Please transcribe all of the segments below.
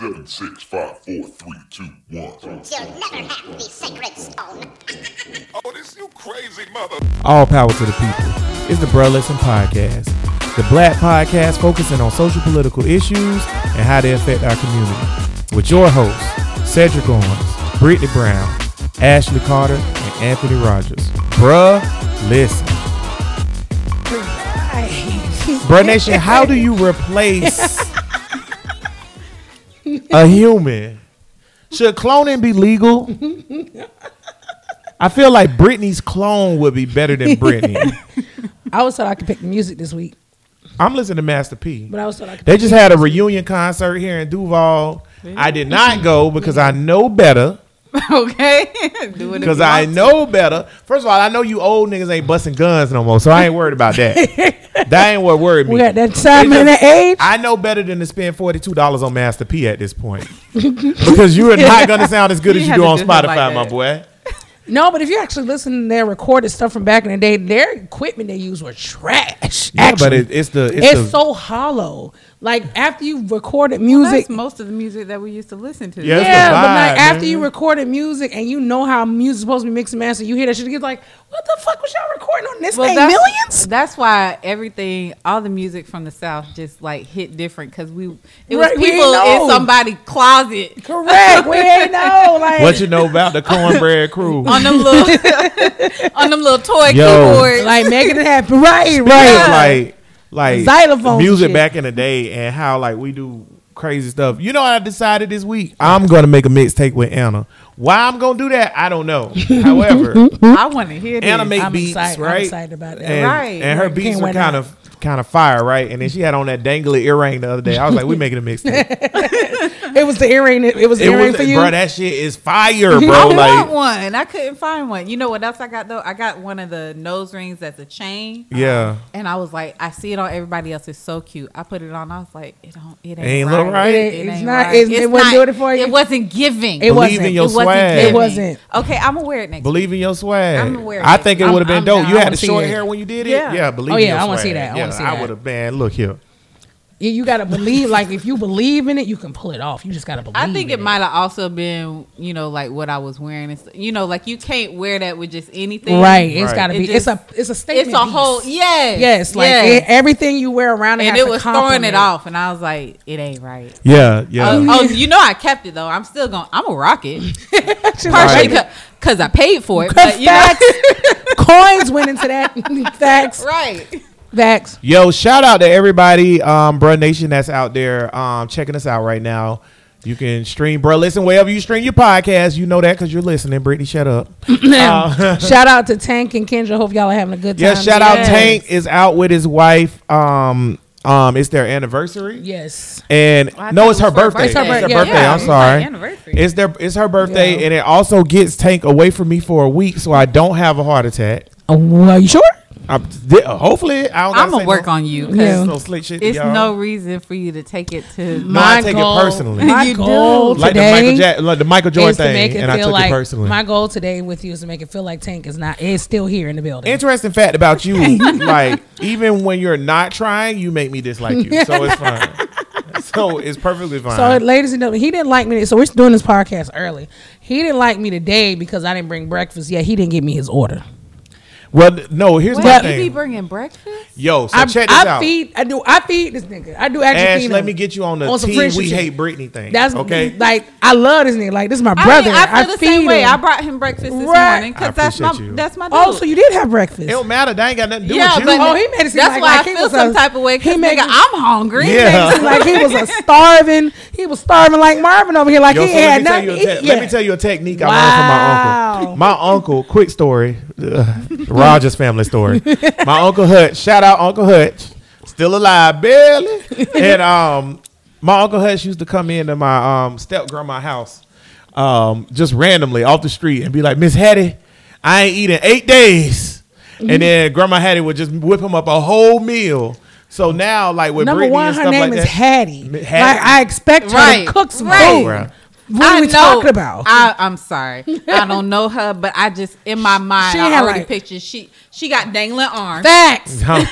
Seven, six, five, four, three, two, one. You'll never have the sacred stone. Oh, this you crazy mother. All power to the people. It's the Bruh Listen Podcast, the black podcast focusing on social political issues and how they affect our community. With your hosts, Cedric Owens, Brittany Brown, Ashley Carter, and Anthony Rogers. Bruh Listen. Bruh Nation, how do you replace a human? Should cloning be legal? I feel like Britney's clone would be better than Britney. I was told I could pick the music this week, I'm listening to Master P. but I was told I could. They pick just the had a music. reunion concert here in Duval. I did not go because I know better. okay. Because I want to. know better. First of all, I know you old niggas ain't busting guns no more, so I ain't worried about that. that ain't what worried me. We got that time and that age. I know better than to spend forty two dollars on Master P at this point because you are not gonna sound as good You as you do on do Spotify, like my boy. No, but if you actually listen to their recorded stuff from back in the day, their equipment they used were trash. Yeah, but actually. it, it's the it's, it's, the, so hollow. Like after you recorded Well, music, that's most of the music that we used to listen to. Yeah, it's the yeah, but like vibe, after man. you recorded music and you know how music's supposed to be mixed and mastered, you hear that shit, you get like, what the fuck was y'all recording on this thing? that's, Millions? That's why everything, all the music from the South, just like hit different because we it was Right, people in somebody's closet Correct. we ain't know. Like what you know about the cornbread crew. on them little on them little toy Yo. keyboards. like making it happen. Right, right. right. like like Xylophones music shit. back in the day and how like we do crazy stuff. You know what I decided this week? I'm gonna make a mixtape with Anna. Why I'm gonna do that, I don't know. However, I want to hear this. Anna make I'm beats, excited- I'm right? excited about that. And, Right. and her Right, beats can't were kind of kind of fire, right? And then she had on that dangly earring the other day. I was like, we making a mixtape. It was the earring. It was the it earring was, for you. bro. That shit is fire, bro. I bro. want one. I couldn't find one. You know what else I got though? I got one of the nose rings that's a chain. yeah. Uh, and I was like, I see it on everybody else. It's so cute. I put it on. I was like, it don't. It ain't, Ain't right. look right? It- It it's ain't not- right. it's- it wasn't doing it for you? It wasn't giving. It wasn't. in your it wasn't It wasn't. Okay, I'm gonna wear it next. Believe in your swag. I'm aware of I it. I think it would have been dope. You had the short hair when you did it. Yeah. Yeah, believe Oh, yeah, I wanna see that. I yeah, wanna see I would have been. Look here. You, you gotta believe. Like if you believe in it, you can pull it off. You just gotta believe. I think it in might have also been, you know, like what I was wearing. And st- you know, like you can't wear that with just anything. Right. It's Right. gotta It be. just- it's a. It's a statement. It's a piece. whole yes, Yes. Like yes. it- everything you wear around it. and has it to was throwing it off, and I was like, it ain't right. Yeah, yeah. Oh, oh, you know, I kept it though. I'm still going. to I'm a rock it, partially like, because I paid for it. But you know, Facts. Coins went into that. Facts. right? Facts. Yo, shout out to everybody, um, Bruh Nation that's out there um, checking us out right now. You can stream, bro. Listen wherever you stream your podcast. You know that because you're listening. Brittany, shut up. Uh, Shout out to Tank and Kendra. Hope y'all are having a good time. yeah, shout out Tank is out with his wife. Um, um, it's their anniversary. Yes. And I no, thought it's it her was for her birthday. It's her Yeah, birthday. yeah, I'm sorry. anniversary. It's their it's her birthday, Yeah. and it also gets Tank away from me for a week, so I don't have a heart attack. Oh, are you sure? I'm, th- hopefully, I don't. I'm gonna say work no, on you. 'cause Yeah. no slick shit. It's y'all. no reason for you to take it to No, I take it personally. My You goal do. like the today Michael Jack, like the Michael Jordan is to thing, make it and I feel took like it personally. my goal today with you is to make it feel like Tank is not is still here in the building. Interesting fact about you, like even when you're not trying, you make me dislike you, so it's fine. so it's perfectly fine. So, ladies and gentlemen, he didn't like me. So we're doing this podcast early. He didn't like me today because I didn't bring breakfast. Yeah, he didn't give me his order. Well, no, here's Wait, my you be bringing breakfast? Yo, so I, check this out. I out. feed. I do. I feed this nigga. I do actually. Ash, feed let me get you on the On some team. We shit. hate Britney thing. That's okay. Like I love this nigga. Like this is my I, brother. mean, I feel the feed same way. I brought him breakfast this Right. morning I because that's my appreciate you. that's my oh, dude. Oh, so you did have breakfast? it don't matter. That ain't got nothing to do yeah, with you. Yeah, but Oh, he made it seem that's like- why like I he feel was some a- type of way. he made nigga, it- I'm hungry. Yeah. Like he was a starving. He was starving like Marvin over here. Like he let had me, tell nothing you a to te- eat let me tell you a technique I learned from my uncle. My uncle, quick story, Ugh, Rogers family story. My uncle Hutch, shout out Uncle Hutch, still alive, barely. And um, my uncle Hutch used to come into my um step grandma house, um, just randomly off the street and be like, Miss Hattie, I ain't eating eight days. Mm-hmm. And then Grandma Hattie would just whip him up a whole meal. So now, like with Number Brittany one, and her name like is that, Hattie. Hattie. Like I expect her Right, to cook some right. food. Bruh. What are I we know, talking about? I, I'm sorry, I don't know her, but I just in my mind, She I had, already like- pictured she she got dangling arms. Facts. like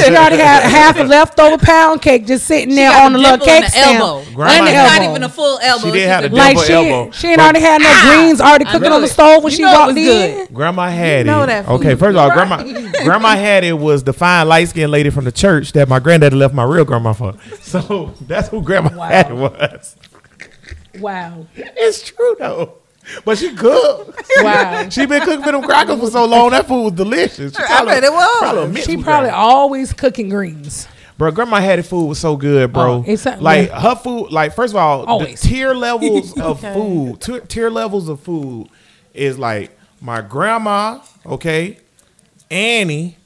she already had half a leftover pound cake just sitting She there on the little cake the stand. elbow. Grandma And the had- Not even a full elbow. She didn't It's have just the a- like she, elbow. she ain't already had no ah! greens already I cooking know on the stove when You she know it walked was in. good. Grandma Hattie. know that okay, first of all, grandma Grandma had it was the fine light skinned lady from the church that my granddaddy left my real grandma for. So that's who Grandma Wow. Hattie was. Wow. It's true though. But she cooked. Wow. she been cooking for them crackers for so long. That food was delicious. She I bet it was. probably She probably that. always cooking greens. Bro, Grandma Hattie food was so good, bro. Oh, it's a- like yeah. her food. Like first of all, Always. the tier levels of food. Tier, tier levels of food is like my grandma. Okay, Annie,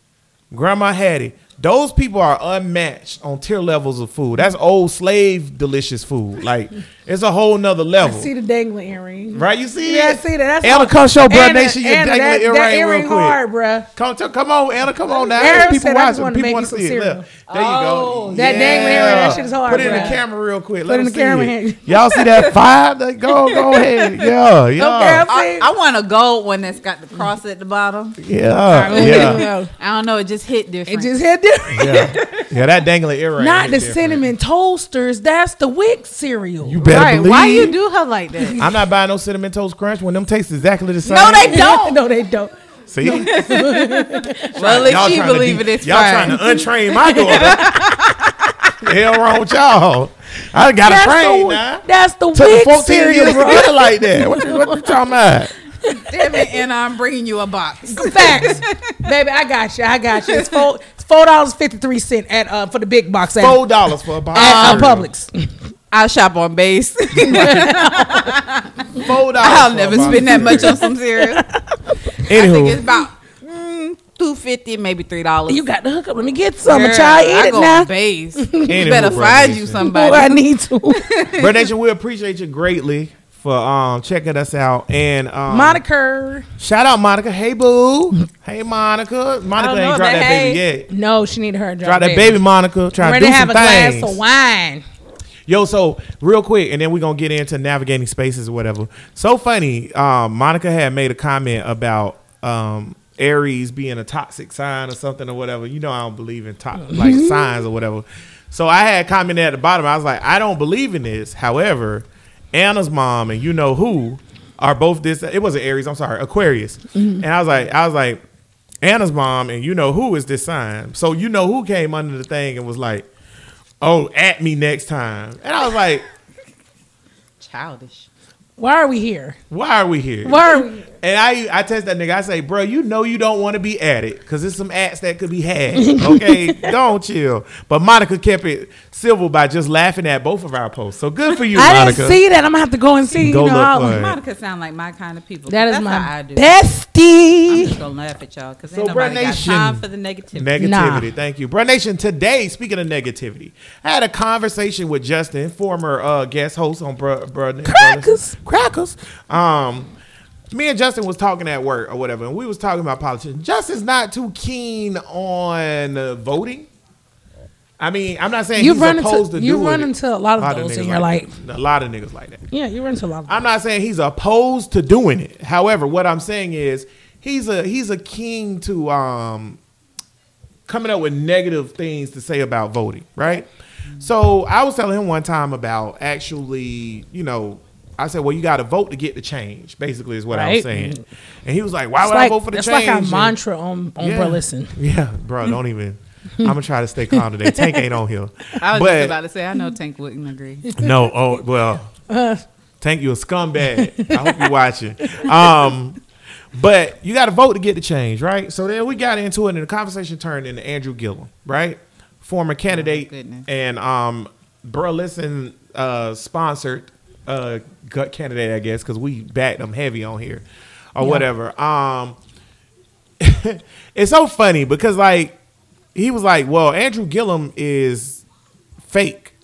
Grandma Hattie. Those people are unmatched on tier levels of food. That's old slave delicious food. Like it's a whole nother I level. see the dangling earring. Right, you see Yeah, I it? see that. That's Anna, all- come show Bruh Anna- Nation your Anna, dangling that, earring, that real quick. hard, bruh. Come, to, come on, Anna, come on now. Aaron People said, watching. wanted People want to some see it. Look, there you Oh, go. that dangling earring, that shit is hard, Put it in the camera real quick. Put Let it in them the camera see it. Y'all see that five? That- Go, go ahead. Yeah, yeah. Okay, I'm I, want a gold one that's got the cross at the bottom. Yeah, Yeah. yeah, I don't know. It just hit different. It just hit different. yeah. Yeah, that dangling earring. Not the cinnamon toasters. That's the wick cereal. You better right? believe. Why you do her like that? I'm not buying no cinnamon toast crunch when them taste exactly the same. No, they don't. no, they don't. See, Well, Y'all if she trying to believe de- it, it's y'all fine. trying to untrain my daughter. the hell wrong with y'all? I got to That's train the, now. that's the Took me wick 14 years to bro. like that. What you, what you talking about? Damn it, and I'm bringing you a box. Facts, baby. I got you. I got you. It's four dollars fifty three cent at uh for the big box at, Four dollars for a box. at uh. Publix. I'll shop on base. Four dollars. I'll never spend that much on some cereal. I think it's about mm, two fifty, maybe three dollars. You got the hookup. Let me get some. Girl, I'm try to eat I it go now. on base. you better find Nation. you Oh, I need to. Bro Nation, we appreciate you greatly for um checking us out and um Monica. shout out Monica. Hey boo. hey Monica. Monica don't ain't dropped that, that baby hey. yet. No, she need her. Drop drop that baby, Monica. Trying to Ready do to have some a things. glass of wine. Yo, so real quick, and then we're gonna get into navigating spaces or whatever. So funny, um, Monica had made a comment about um Aries being a toxic sign or something or whatever. You know I don't believe in to- like signs or whatever. So I had commented at the bottom, I was like, I don't believe in this. However, Anna's mom and you know who are both this it wasn't Aries, I'm sorry, Aquarius. And I was like, I was like, Anna's mom and you know who is this sign. So you know who came under the thing and was like, Oh, at me next time. And I was like, Childish. Why are we here? why are we here? Why are we? And I I test that nigga. I say, bro, you know you don't want to be at it because there's some ads that could be had. Okay, don't chill. But Monica kept it civil by just laughing at both of our posts. So good for you, I Monica. didn't see that. I'm gonna have to go and see. Go you know, look all for it. Monica sound like my kind of people. That is That's my how I do. I'm bestie. just gonna laugh at y'all because So, ain't nobody Bruh got Nation. time for the negativity. Negativity. Nah. Thank you. Bro Nation, today, speaking of negativity, I had a conversation with Justin, former uh, guest host on Bro, Bro Crackers. Crackers. Um, me and Justin was talking at work or whatever, and we was talking about politics. Justin's not too keen on uh, voting. I mean, I'm not saying You he's run opposed into to you run into a lot of A lot those in your like life. that. A lot of niggas like that. Yeah, you run into a lot of. I'm not saying he's opposed to doing it. However, what I'm saying is he's a he's a king to um coming up with negative things to say about voting, right? So I was telling him one time about actually, you know, I said, well, you got to vote to get the change. Basically, is what I was Right. saying. And he was like, why It's would like, I vote for the it's change? like a And- mantra on on yeah. bro. Listen, Yeah, bro, don't even. I'm gonna try to stay calm today. Tank ain't on here. I was But- just about to say I know Tank wouldn't agree. no, oh well. Tank, you a scumbag. I hope you're watching. Um, but you got to vote to get the change, right? So then we got into it, and the conversation turned into Andrew Gillum, right? Former candidate, goodness. and um, bro, listen, uh, sponsored uh gut candidate, I guess, because we backed them heavy on here, or whatever. Um, it's so funny because like he was like, well, Andrew Gillum is fake.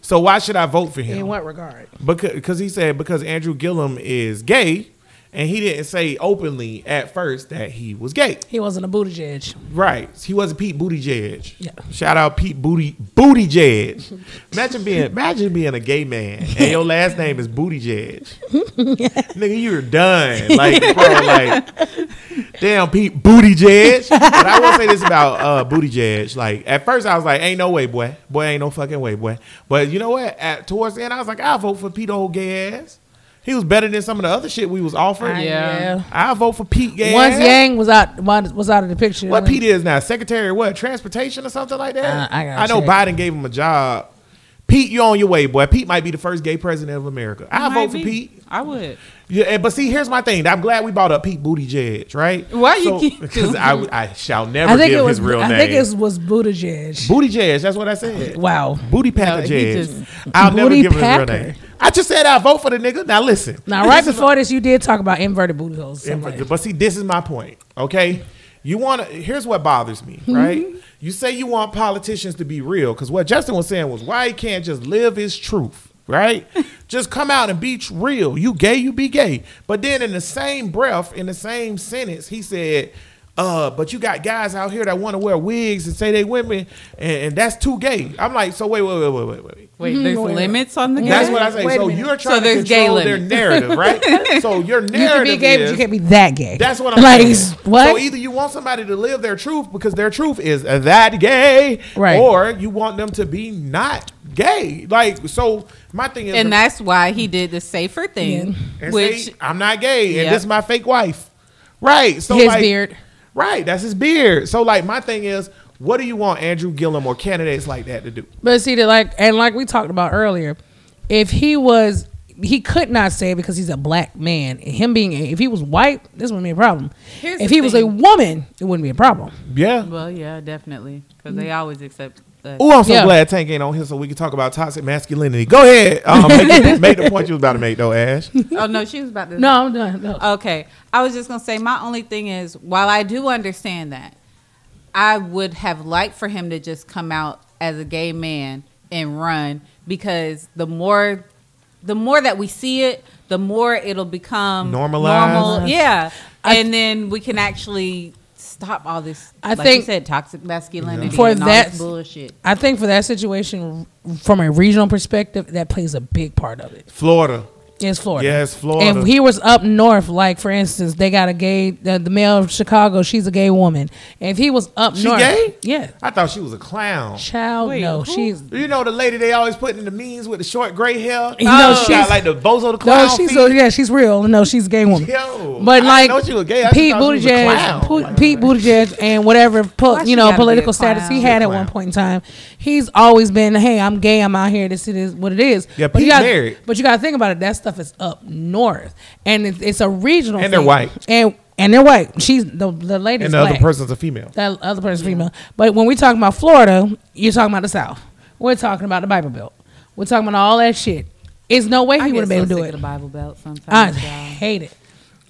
So why should I vote for him? in what regard? Because cause he said because Andrew Gillum is gay, and he didn't say openly at first that he was gay. He wasn't a booty judge. Right. He wasn't Pete Buttigieg. Yeah. Shout out Pete Booty Buttigieg. Imagine being imagine being a gay man and your last name is Booty Judge. Nigga, you're done. Like, bro, like, damn Pete Booty Judge. But I will say this about uh Booty Judge. Like, at first I was like, ain't no way, boy. Boy, ain't no fucking way, boy. But you know what? At towards the end, I was like, I'll vote for Pete old gay ass. He was better than some of the other shit we was offering. Yeah. I'll vote for Pete gay Once. Yang was out, was out of the picture. What Pete is now? Secretary of what? Transportation or something like that? Uh, I gotta know check. Biden gave him a job. Pete, you on your way, boy. Pete might be the first gay president of America. I vote for be. Pete. I would. Yeah, but see, here's my thing. I'm glad we bought up Pete Buttigieg, right? Why you keep Because I, I shall never I think give it was. his real I name. think it was Buttigieg. Buttigieg. That's what I said. wow. Booty packer he Jed. just- I'll never Booty give him his real packer. name. I just said I vote for the nigga. Now listen. Now, right before this, you did talk about inverted booty holes. Somewhere. But see, this is my point. Okay, you want to. Here's what bothers me. Mm-hmm. Right? You say you want politicians to be real because what Justin was saying was why he can't just live his truth. Right? just come out and be real. You gay, you be gay. But then in the same breath, in the same sentence, he said. Uh, but you got guys out here that want to wear wigs and say they women, and, and that's too gay. I'm like, so wait, wait, wait, wait, wait, wait. Wait, there's wait. limits on the Yeah. That's what I say. Wait So you're trying to there's gay control their narrative, right? so your narrative you narrative can be gay, but you can't be that gay. that's what I'm like. saying. What? So either you want somebody to live their truth because their truth is that gay, Right. Or you want them to be not gay. Like so, my thing is, And that's why he did the safer thing, and which say, I'm not gay, and Yep. this is my fake wife, right? So His like, beard. Right? That's his beard. So like, my thing is, what do you want Andrew Gillum or candidates like that to do? But see that like and like we talked about earlier, if he was he could not say it because he's a black man. Him being if he was white, this wouldn't be a problem. Here's if the he was a woman, it wouldn't be a problem. Yeah. well, yeah, definitely, because they mm-hmm. always accept. That. Oh, I'm so Yeah. glad Tank ain't on here so we can talk about toxic masculinity. Go ahead. Um, make, the, make the point you was about to make, though, Ash. Oh no, she was about to. No, I'm done. No. Okay. I was just going to say my only thing is while I do understand that, I would have liked for him to just come out as a gay man and run because the more the more that we see it, the more it'll become Normalized? Normal. Yeah. I- and then we can actually stop all this I like think- you said toxic masculinity For and all that- this bullshit. I think for that situation, from a regional perspective, that plays a big part of it. Florida. It's Florida. Yes, Florida. If he was up north, like for instance, they got a gay, the, the mayor of Chicago, she's a gay woman. And if he was up north. She north, gay? yeah, I thought she was a clown. child, Wait, no, who? she's You know the lady they always put in the memes with the short gray hair? You know, She she's- got like the bozo the clown no, she's a, yeah, she's real. No, she's a gay woman. Yo, But like didn't know she was gay. I Pete thought she was a Buttigieg, clown. Pu- Like, Pete Buttigieg, and whatever po- you know gotta be a political status he had at one point in time, he's always been, hey, I'm gay, I'm out here. This is what it is. Yeah, but you got, married. but you got to think about it. That stuff is up north, and it's, it's a regional. And they're thing. white. and and they're white. She's the the lady's and the other person's a female. That other person's female. But when we talk about Florida, you're talking about the South. We're talking about the Bible Belt. We're talking about all that shit. It's no way he would get have been able to do it. the Bible Belt I sometimes. y'all. hate it.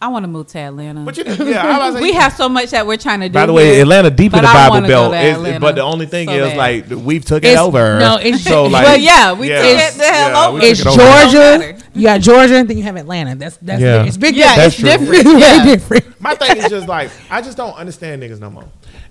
I want to move to Atlanta. But you, yeah, I was like, we have so much that we're trying to do. By the way, here, Atlanta deep in the Bible Belt. Is, but the only thing so is, bad. like, we've took it It's- over. no, it's- so like, Well, yeah, we took it the hell yeah, over. It's it over. Georgia. matter. You got Georgia, and then you have Atlanta. That's that's Yeah. big. it's big. Yeah, That's it's true. different. Yeah. Way different. My thing is just like I just don't understand niggas no more.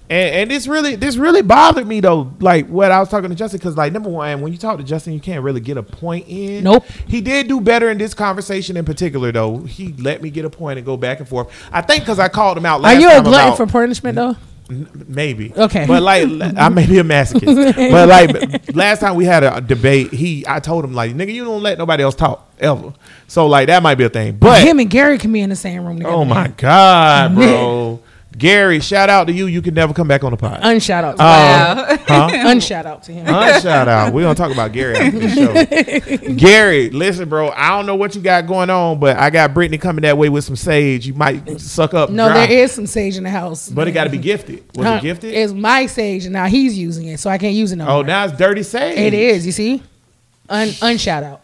And, and this really this really bothered me though. Like what I was talking to Justin because like number one, when you talk to Justin, you can't really get a point in. Nope. He did do better in this conversation in particular though. He let me get a point and go back and forth. I think because I called him out. Last Are you a glutton for punishment though? Maybe. Okay. But like I may be a masochist. but like last time we had a debate, he I told him like, nigga, you don't let nobody else talk ever. So like that might be a thing. But Him and Gary can be in the same room together. oh my God, bro. Gary, shout out to you. You can never come back on the pod. Unshout out. To Uh, him. huh? Unshout out to him. Huh? Shout out. We're gonna talk about Gary after the show. Gary, listen, bro. I don't know what you got going on, but I got Brittany coming that way with some sage. You might suck up. No, dry. there is some sage in the house. But it got to be gifted. Was Huh, it gifted? It's my sage, and now he's using it, so I can't use it no oh, more. now it's dirty sage. It is. You see, Un unshout out.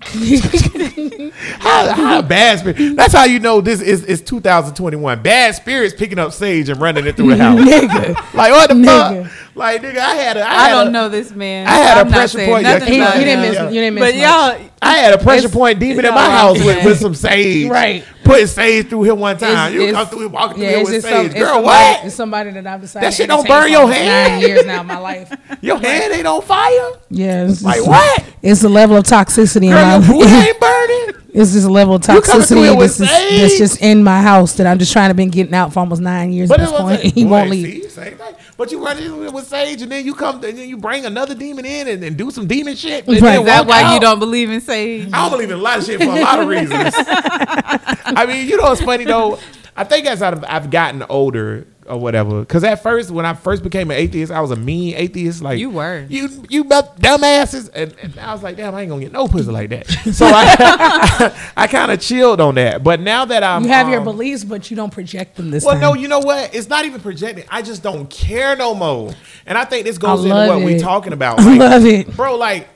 How, how bad spirit? That's how you know this is it's 2021. Bad spirits picking up sage and running it through the house. Nigga. Like what the Nigga. fuck? Like nigga, I had a I, I had don't a- know this man. I had a I'm not pressure point nothing that- He, you didn't him. miss. You didn't miss. But much. y'all, I had a pressure point demon in my house with, with some sage. Right. Putting sage through here one time. It's- you it's- come through here walking through yeah, here with some- sage. it's Girl, somebody, what? It's somebody that I've decided That shit don't burn your hand. Nine years now of my life. Your hand ain't on fire? Yeah, it's Like just- what? It's the level of toxicity Girl, your in my. ain't burning? It's just a level of You coming through here toxicity that's just, that's just in my house that I'm just trying to been getting out for almost nine years but at this that's what I'm point. saying. He Boy, won't leave. see. But you run in with sage, and then you come, and then you bring another demon in and, and do some demon shit. Right. then Is that why out. you don't believe in sage? I don't believe in a lot of shit for a lot of reasons. I mean, you know it's funny though? I think as I've, I've gotten older or whatever, because at first when I first became an atheist, I was a mean atheist. Like You were. you you dumbasses, and, and I was like, damn, I ain't gonna get no pussy like that. So I I, kind of chilled on that. But now that I'm You have your um, beliefs, but you don't project them this well, time. no, you know what? It's not even projecting. I just don't care no more. And I think this goes into what we're talking about. I love it. bro. Like,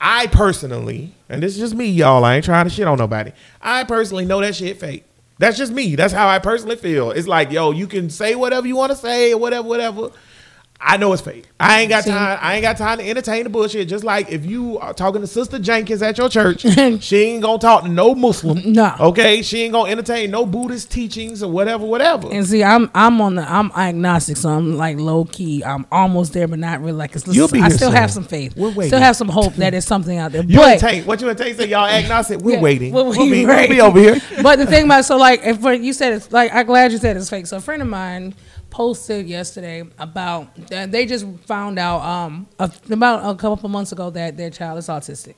I personally, and this is just me, y'all. I ain't trying to shit on nobody. I personally know that shit fake. That's just me. That's how I personally feel. It's like, yo, you can say whatever you want to say, whatever, whatever. I know it's fake. I ain't got See? time. I ain't got time to entertain the bullshit. Just like if you are talking to Sister Jenkins at your church, she ain't gonna talk to no Muslim. No. Okay, she ain't gonna entertain no Buddhist teachings or whatever, whatever. And see, I'm I'm on the I'm agnostic, so I'm like low key. I'm almost there, but not really. Like it's, You'll be I still soon. have some faith. We're waiting. Still have some hope that there's something out there. You but Tank, what you and Tank say? Y'all agnostic. We're Yeah, waiting. we'll- We'll, be, we we'll be over here. but the thing about so like if you said it's like I'm glad you said it's fake. So a friend of mine posted yesterday about they just found out um about a couple of months ago that their child is autistic.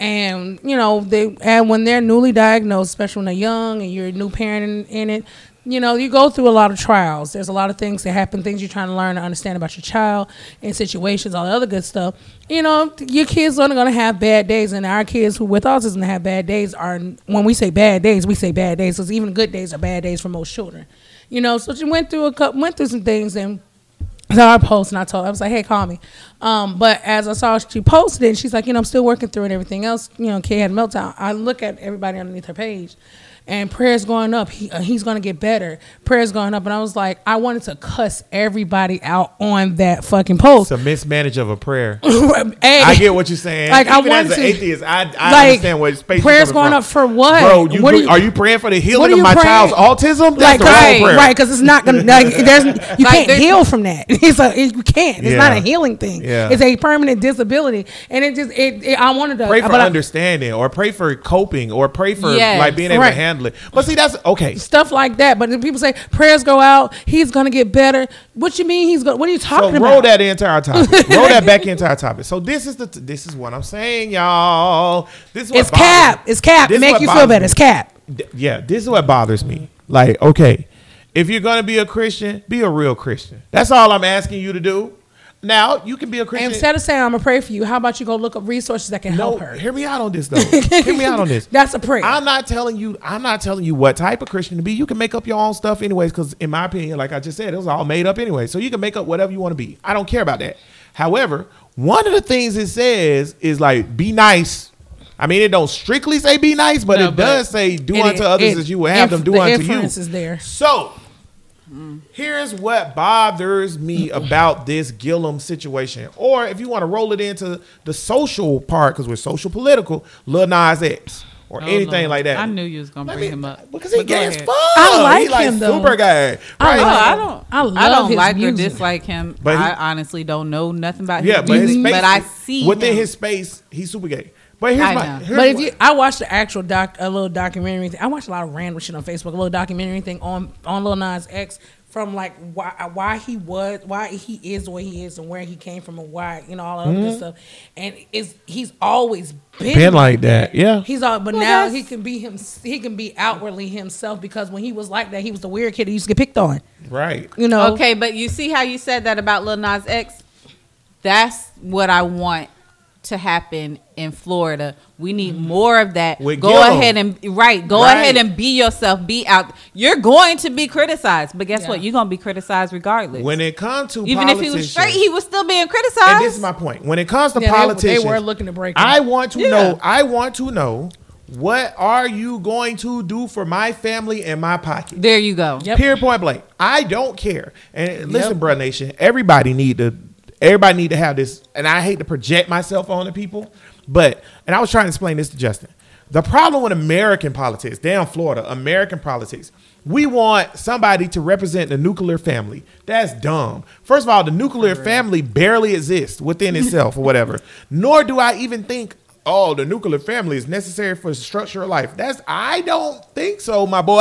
And you know they and when they're newly diagnosed, especially when they're young and you're a new parent in, in it, you know you go through a lot of trials. There's a lot of things that happen, things you're trying to learn to understand about your child and situations, all the other good stuff. You know your kids aren't going to have bad days, and our kids who with autism have bad days are when we say bad days, we say bad days because even good days are bad days for most children. You know, so she went through a couple, went through some things and so I posted and I told her, I was like, hey, call me. Um, but as I saw she posted it, she's like, you know, I'm still working through and everything else. You know, Kay had a meltdown. I look at everybody underneath her page and prayers going up. He, uh, he's going to get better. Prayers going up. And I was like, I wanted to cuss everybody out on that fucking post. It's a mismanage of a prayer. Hey, I get what you're saying. Like, I Even as an to- atheiist, I, I like, understand what space you're prayers going from. up for what? Bro, you, What do- are you- are you praying for the healing of my praying? child's autism? That's like, the wrong right, prayer. right, because it's not gonna. Like, there's you Like, can't there's- heal from that. It's a you can't. It's not a healing thing. Yeah. It's a permanent disability, and it just it. it I wanted to Pray for but I- understanding, or pray for coping, or pray for Yes. like being able Right. to handle it. But see, that's okay. stuff like that. But then people say prayers go out. He's gonna get better. What you mean he's going? to What are you So about? roll that into our topic. roll that back into our topic. So this is the this is what I'm saying, y'all. This is what It's cap. me. It's cap. This It make you feel better. me. It's cap. D- yeah, this is what bothers me. Like, okay, if you're gonna be a Christian, be a real Christian. That's all I'm asking you to do. Now you can be a Christian. Instead of saying I'm gonna pray for you, how about you go look up resources that can no, help her? hear me out on this though. hear me out on this. That's a prayer. I'm not telling you. I'm not telling you what type of Christian to be. You can make up your own stuff anyways. Because in my opinion, like I just said, it was all made up anyway. So you can make up whatever you want to be. I don't care about that. However, one of the things it says is like be nice. I mean, it don't strictly say be nice, but No, it but does say do it- unto others it- as you would have them do the unto you. is there. So here's what bothers me about this Gillum situation. Or if you want to roll it into the social part, because we're social political, Lil Nas X or Oh, anything Lord. like that. I knew you was gonna Let bring me- him up. because he But go gay as fuck. I like he like him, though. super gay. I Right? Oh, like I don't. I I, don't his like music. or dislike him. But he- I honestly don't know nothing about yeah, his but his music, space, but I see within him. his space, he's super gay. But here's I my. know. here's But if what- you, I watched the actual doc, a little documentary thing. I watched a lot of random shit on Facebook, a little documentary thing on on Lil Nas X from like why why he was, why he is the way he is, and where he came from, and why you know all that other good stuff. And is he's always been, Mm-hmm. been like that, yeah. He's all, but Well, now he can be him. He can be outwardly himself because when he was like that, he was the weird kid who used to get picked on. Right. You know, Okay, but you see how you said that about Lil Nas X? That's what I want to happen in Florida. We need mm-hmm. more of that. With go Gillum. ahead and right. Go Right. ahead and be yourself. Be out. You're going to be criticized, but guess Yeah. what? You're gonna be criticized regardless. When it comes to Even if he was straight, he was still being criticized. and this is my point. When it comes to Yeah, politicians, they were looking to break him. I want to Yeah. know. I want to know what are you going to do for my family and my pocket. there you go. Yep. Period. Point blank. I don't care. And listen, Yep. bro, nation. Everybody need to. Everybody need to have this. And I hate to project myself on the people, but and I was trying to explain this to Justin. The problem with American politics, down Florida, American politics, we want somebody to represent the nuclear family. That's dumb. First of all, the nuclear family barely exists within itself or whatever. Nor do I even think, oh, the nuclear family is necessary for the structure of life. That's I don't think so, my boy.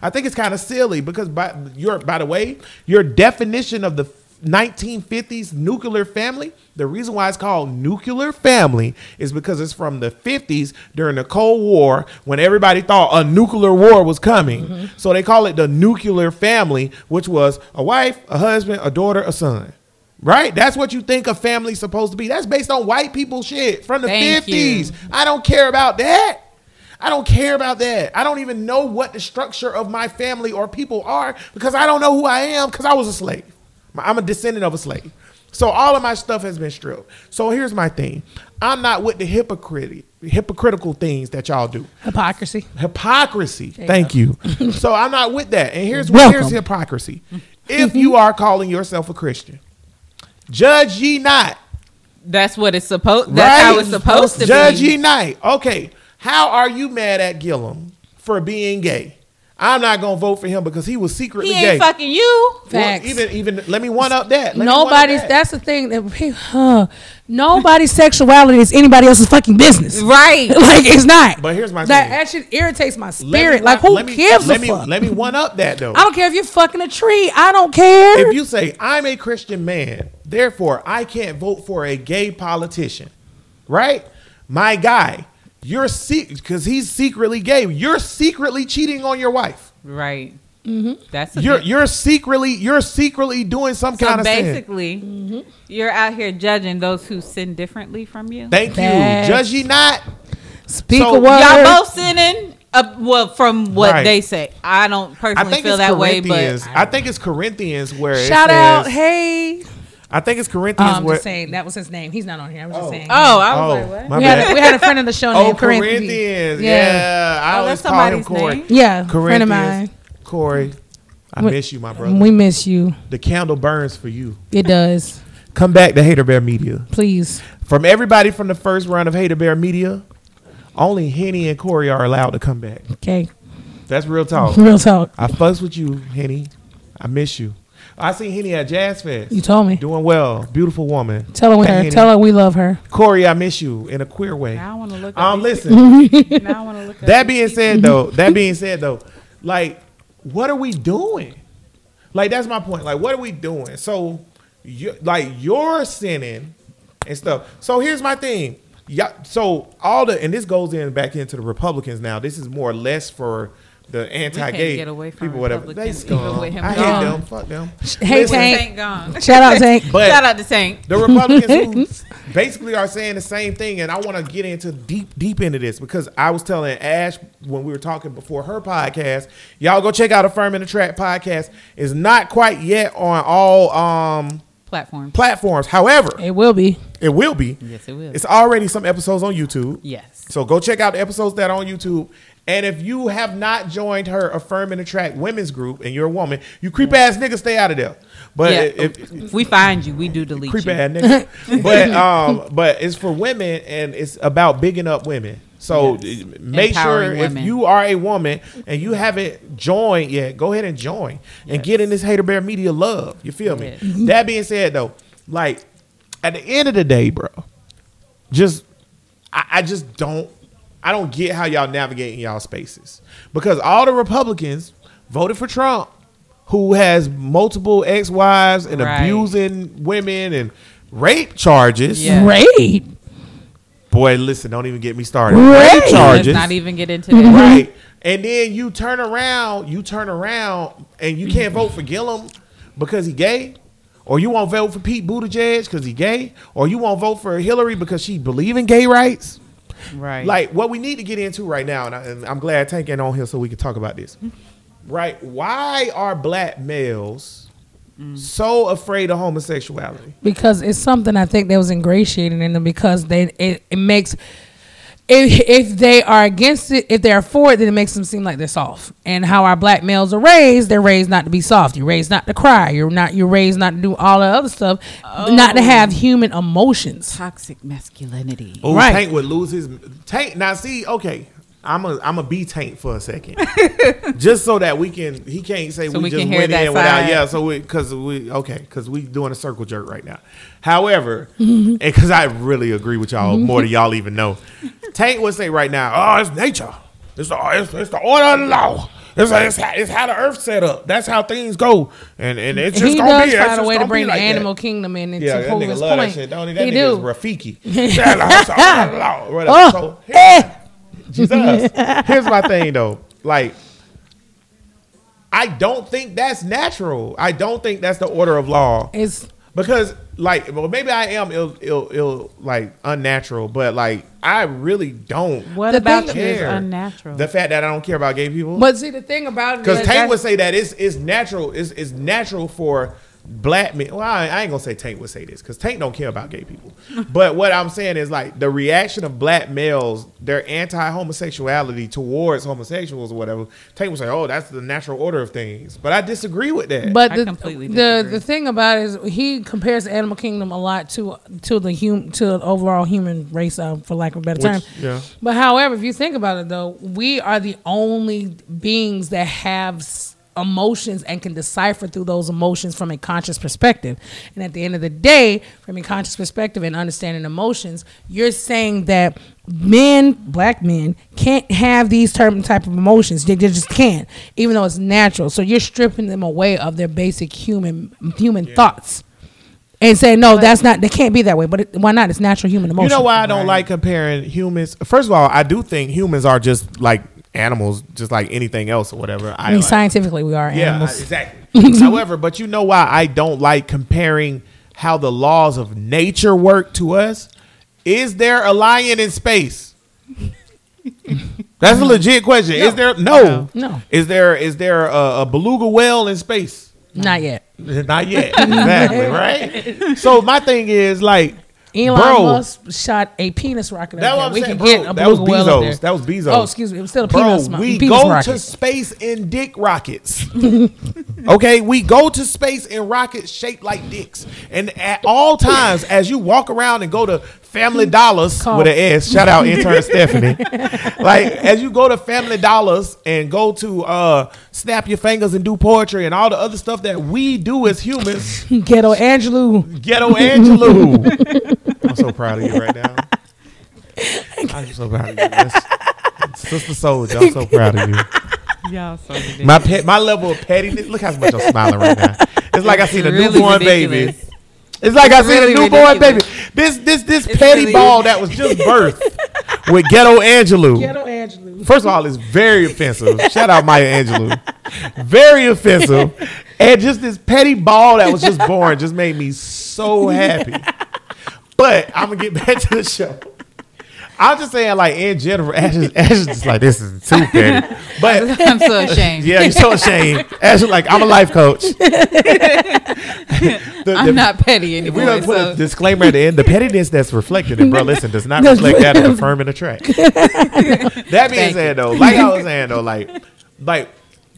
I think it's kind of silly because by your by the way, your definition of the 1950s nuclear family. The reason why it's called nuclear family is because it's from the 50s during the Cold War when everybody thought a nuclear war was coming. Mm-hmm. So they call it the nuclear family, which was a wife, a husband, a daughter, a son. Right? That's what you think a family's supposed to be. That's based on white people shit from the Thank 50s. you. I don't care about that. I don't care about that. I don't even know what the structure of my family or people are because I don't know who I am because I was a slave. I'm a descendant of a slave. So all of my stuff has been stripped. So here's my thing. I'm not with the hypocrite, hypocritical things that y'all do. Hypocrisy. Hypocrisy. Thank you. so I'm not with that. And here's Welcome. here's hypocrisy. If you are calling yourself a Christian, judge ye not. That's what it's supposed. That's how it's supposed to Judge be. Judge ye not. Okay. How are you mad at Gillum for being gay? I'm not gonna vote for him because he was secretly He gay. ain't fucking you. Well, Facts. even even let me one up that. Let me one up Nobody's. that. That's the thing that we- huh, nobody's sexuality is anybody else's fucking business. Right. like it's not. But here's my that thing. that shit irritates my Let me spirit. one- Like who let me- gives let a me, fuck? Let me one up that though. I don't care if you're fucking a tree. I don't care. if you say I'm a Christian man, therefore I can't vote for a gay politician, right? My guy, you're because he's secretly gay. You're secretly cheating on your wife. Right. Mm-hmm. That's a You're bit- you're secretly you're secretly doing some so kind of sin. basically, Mm-hmm. you're out here judging those who sin differently from you. Thank Facts. you. Judge ye not. Speak So a word. Y'all both sinning. Uh, well, from what Right. they say, I don't personally think feel that way, but I think it's Corinthians where it Shout out, hey. I think it's Oh, Corinthians I'm where. just saying that was his name. He's not on here. I was just oh. saying. oh, I was Oh, like, what? we had, a, we had a friend of the show Oh, named Corinthians. Corinthians. Yeah. Yeah, I Oh, always that's call him somebody's Corey. name? Yeah, Corinthians. friend of mine. Corey, I We- miss you, my brother. We miss you. the candle burns for you. It does. Come back to Hater Bear Media. Please. From everybody from the first run of Hater Bear Media, only Henny and Corey are allowed to come back. Okay. That's real talk. Real talk. I fucks with you, Henny. I miss you. I seen Henny at Jazz Fest. You told me. Doing well. Beautiful woman. Tell her we her. Henny. Tell her we love her. Corey, I miss you in a queer way. Now I want to look. Up Um, listen. Now I want to look. Up That being people. said, though, that being said, though, like, what are we doing? Like, that's my point. Like, what are we doing? So, you, like, you're sinning and stuff. So here's my thing. Yeah. So all the and this goes in back into the Republicans now. This is more or less for the anti-gay get away from people. Whatever they Republicans even scum. with him I hate gone. them. Fuck them. Hey, Listen, Tank. Tank. Shout out, Tank. But Shout out to Tank. the Republicans who basically are saying the same thing, and I want to get into deep, deep into this because I was telling Ash when we were talking before her podcast, y'all go check out Affirm and Attract podcast. It's not quite yet on all um Platform. platforms. However, It will be. it will be. Yes, it will. It's already some episodes on YouTube. Yes. So go check out the episodes that are on YouTube. And if you have not joined her Affirm and Attract women's group and you're a woman, you creep ass niggas stay out of there. But yeah. if, if we find you, we do delete creep you. ass nigga. but um, but it's for women and it's about bigging up women. So Yes. make Empowering sure if women. you are a woman and you haven't joined yet, go ahead and join and get in this Hater Bear Media love. You feel me? Yes. That being said, though, like at the end of the day, bro, just I, I just don't I don't get how y'all navigate in y'all spaces because all the Republicans voted for Trump, who has multiple ex-wives and Right. abusing women and rape charges. Yeah. Great. Boy, listen, don't even get me started. Right. Rape Let's charges. not even get into that. Mm-hmm. right. And then you turn around, you turn around, and you can't vote for Gillum because he gay, or you won't vote for Pete Buttigieg because he gay, or you won't vote for Hillary because she believe in gay rights. Right. Like what we need to get into right now, and, I, and I'm glad Tank ain't on here so we can talk about this. Right? Why are black males so afraid of homosexuality? because it's something I think that was ingratiated in them because they it, it makes if if they are against it, if they're for it, then it makes them seem like they're soft. And how our black males are raised, they're raised not to be soft. You're raised not to cry. You're not. You're raised not to do all the other stuff. Not to have oh. human emotions. toxic masculinity. Oh, Right. Tank would lose his Tank. Now, see, okay, I'm a I'm a be Tank for a second, just so that we can. He can't say So we, we just went that in without. side. Yeah, so we because we okay because we doing a circle jerk right now. However, and because I really agree with y'all more than y'all even know, Tank would say right now, oh, it's nature. It's the it's, it's the order of the law. It's, it's, how, it's how the earth set up. That's how things go, and and it's just he gonna does be. find a way to bring like the that. animal kingdom in and Yeah, to that prove nigga his love point. that shit, don't he? That he nigga is. Rafiki. Yeah, that's all the law, oh, whatever. Oh, So, eh. Jesus. Here's my thing though. Like, I don't think that's natural. I don't think that's the order of law. It's Because like well maybe I am ill ill ill like unnatural, but like I really don't What The about thing- you is care. unnatural? The fact that I don't care about gay people. but see the thing about it Because is Tank would say that it's it's natural. It's, it's natural for black men. Well, I, I ain't gonna say Tank would say this because Tank don't care about gay people. but what I'm saying is like the reaction of black males, their anti-homosexuality towards homosexuals or whatever. Tank would say, "Oh, that's the natural order of things." But I disagree with that. But I the, completely the disagree. the thing about it is he compares the animal kingdom a lot to to the hum to the overall human race, uh, for lack of a better term. Yeah. But however, if you think about it, though, we are the only beings that have s- emotions and can decipher through those emotions from a conscious perspective. And at the end of the day, from a conscious perspective and understanding emotions, you're saying that men, black men, can't have these certain type of emotions. They, they just can't, even though it's natural. So you're stripping them away of their basic human human thoughts. And saying no, that's not. They can't be that way. But it, why not? It's natural human emotion. You know why I don't like comparing humans? First of all, I do think humans are just like animals, just like anything else or whatever. I mean, like- scientifically, we are Yeah, animals. exactly. However, but you know why I don't like comparing how the laws of nature work to us? Is there a lion in space? That's a legit question. Is there no? No. Is there is there a, a beluga whale in space? Not yet. Not yet. exactly, right? So my thing is like Elon bro, Musk shot a penis rocket. That's up what. I'm we saying, can bro. get a That was beluga whale. Bezos. That was Bezos. Oh, excuse me. It was still a Bro, penis, mo- we penis go rocket. to space in dick rockets. okay, we go to space in rockets shaped like dicks. And at all times, as you walk around and go to Family Dollars Call. with an S, shout out intern Stephanie. Like as you go to Family Dollars and go to uh, snap your fingers and do poetry and all the other stuff that we do as humans, Ghetto Angelou. Ghetto Angelou. I'm so proud of you right now. I'm so proud of you. That's- Sister Soldier, I'm so proud of you. Y'all so ridiculous. My pet, my level of pettiness. Look how much I'm smiling right now. It's like I seen a Really newborn baby. It's like I seen really a newborn ridiculous. baby. This this this It's petty really- ball that was just birthed with Ghetto Angelou. Ghetto Angelou. First of all, it's very offensive. Shout out Maya Angelou. Very offensive. And just this petty ball that was just born just made me so happy. But I'm gonna get back to the show. I'm just saying, like in general, Ash is, Ash is just like this is too petty. But I'm so ashamed. yeah, you're so ashamed. Ash is like I'm a life coach. The- I'm not petty anymore. We're gonna put so- a disclaimer at the end, the pettiness that's reflected in bro, listen, does not reflect that of Affirm and Attract. that being Thank said, though, like I was saying, though, like, like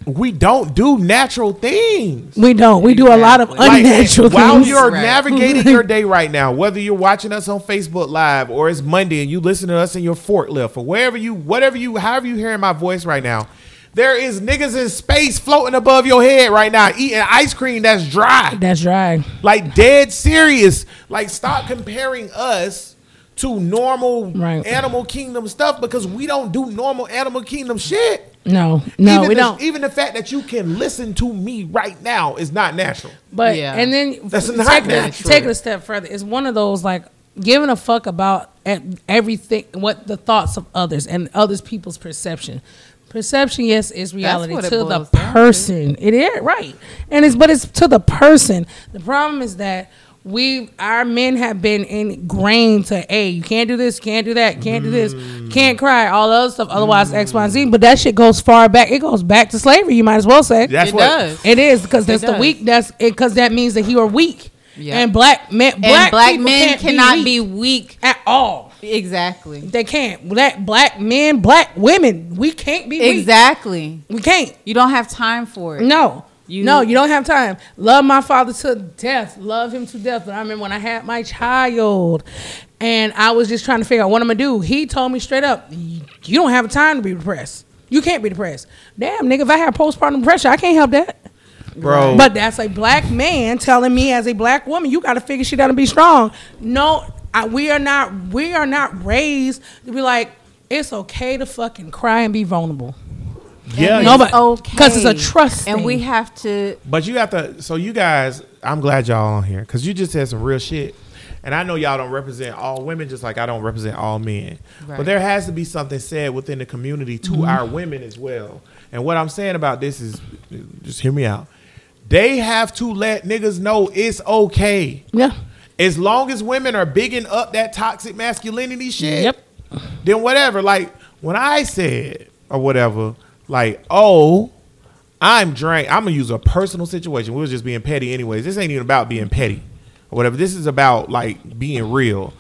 we don't do natural things. We don't. We do a lot of Like, unnatural while you're Right. navigating your day right now, whether you're watching us on Facebook Live or it's Monday and you listen to us in your forklift or wherever you, whatever you, however you hearing my voice right now, there is niggas in space floating above your head right now eating ice cream that's dry. That's right. Like dead serious. Like stop comparing us to normal Right. animal kingdom stuff because we don't do normal animal kingdom shit. No, no, even we the, don't. Even the fact that you can listen to me right now is not natural. But Yeah. and then That's not take, it, natural. take it a step further. It's one of those like giving a fuck about everything, what the thoughts of others and others people's perception. Perception, yes, is reality to the boils down to. person. It is right, and it's but it's to the person. The problem is that we our men have been ingrained to hey you can't do this can't do that can't do this Mm. can't cry all the other stuff otherwise x y and z but that shit goes far back it goes back to slavery you might as well say That's It what does. it is because that's the does. weak. That's because that means that you are weak. Yeah. And black men, and black, black, people men can't cannot weak be weak. at all. Exactly. They can't. Black black men, black women, we can't be weak. Exactly. We can't. You don't have time for it. No. You- no, you don't have time. Love my father to death. Love him to death. But I remember when I had my child and I was just trying to figure out what I'm gonna do. He told me straight up, You don't have time to be depressed. You can't be depressed. Damn, nigga, if I have postpartum depression, I can't help that. bro. But that's a black man telling me as a black woman, you got to figure shit out and be strong. No, I, we are not. We are not raised to be like it's okay to fucking cry and be vulnerable. Yeah, No, but but- okay 'cause it's a trust and we have to But you have to. So you guys, I'm glad y'all on here because you just said some real shit. And I know y'all don't represent all women, just like I don't represent all men. Right. But there has to be something said within the community to mm-hmm. our women as well. And what I'm saying about this is, just hear me out. They have to let niggas know it's okay. Yeah. As long as women are bigging up that toxic masculinity shit, Yep. then whatever. Like when I said or whatever, like, oh, I'm drained. I'm gonna use a personal situation. We was just being petty, anyways. This ain't even about being petty or whatever. This is about like being real.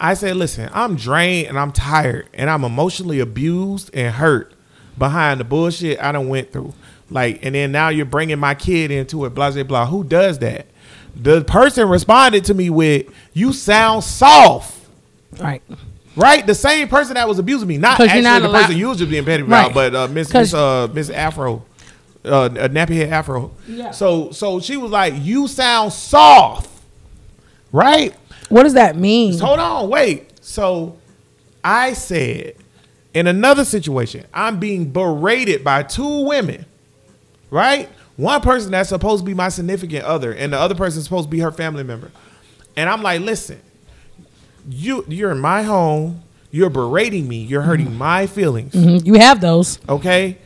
I said, listen, I'm drained and I'm tired and I'm emotionally abused and hurt behind the bullshit I done went through. Like, and then now you're bringing my kid into it, blah, blah, blah. Who does that? The person responded to me with, you sound soft. Right. Right, the same person that was abusing me, not 'Cause actually you're not the allowed- person you was just being petty about, Right. but uh, Miss 'Cause- Miss uh, Miss Afro, uh, a nappy head Afro. Yeah. So so she was like, "You sound soft," right? What does that mean? Just hold on, wait. So I said, in another situation, I'm being berated by two women, right? One person that's supposed to be my significant other, and the other person supposed to be her family member. And I'm like, listen, you you're in my home, you're berating me, you're hurting my feelings. Mhm, You have those. Okay.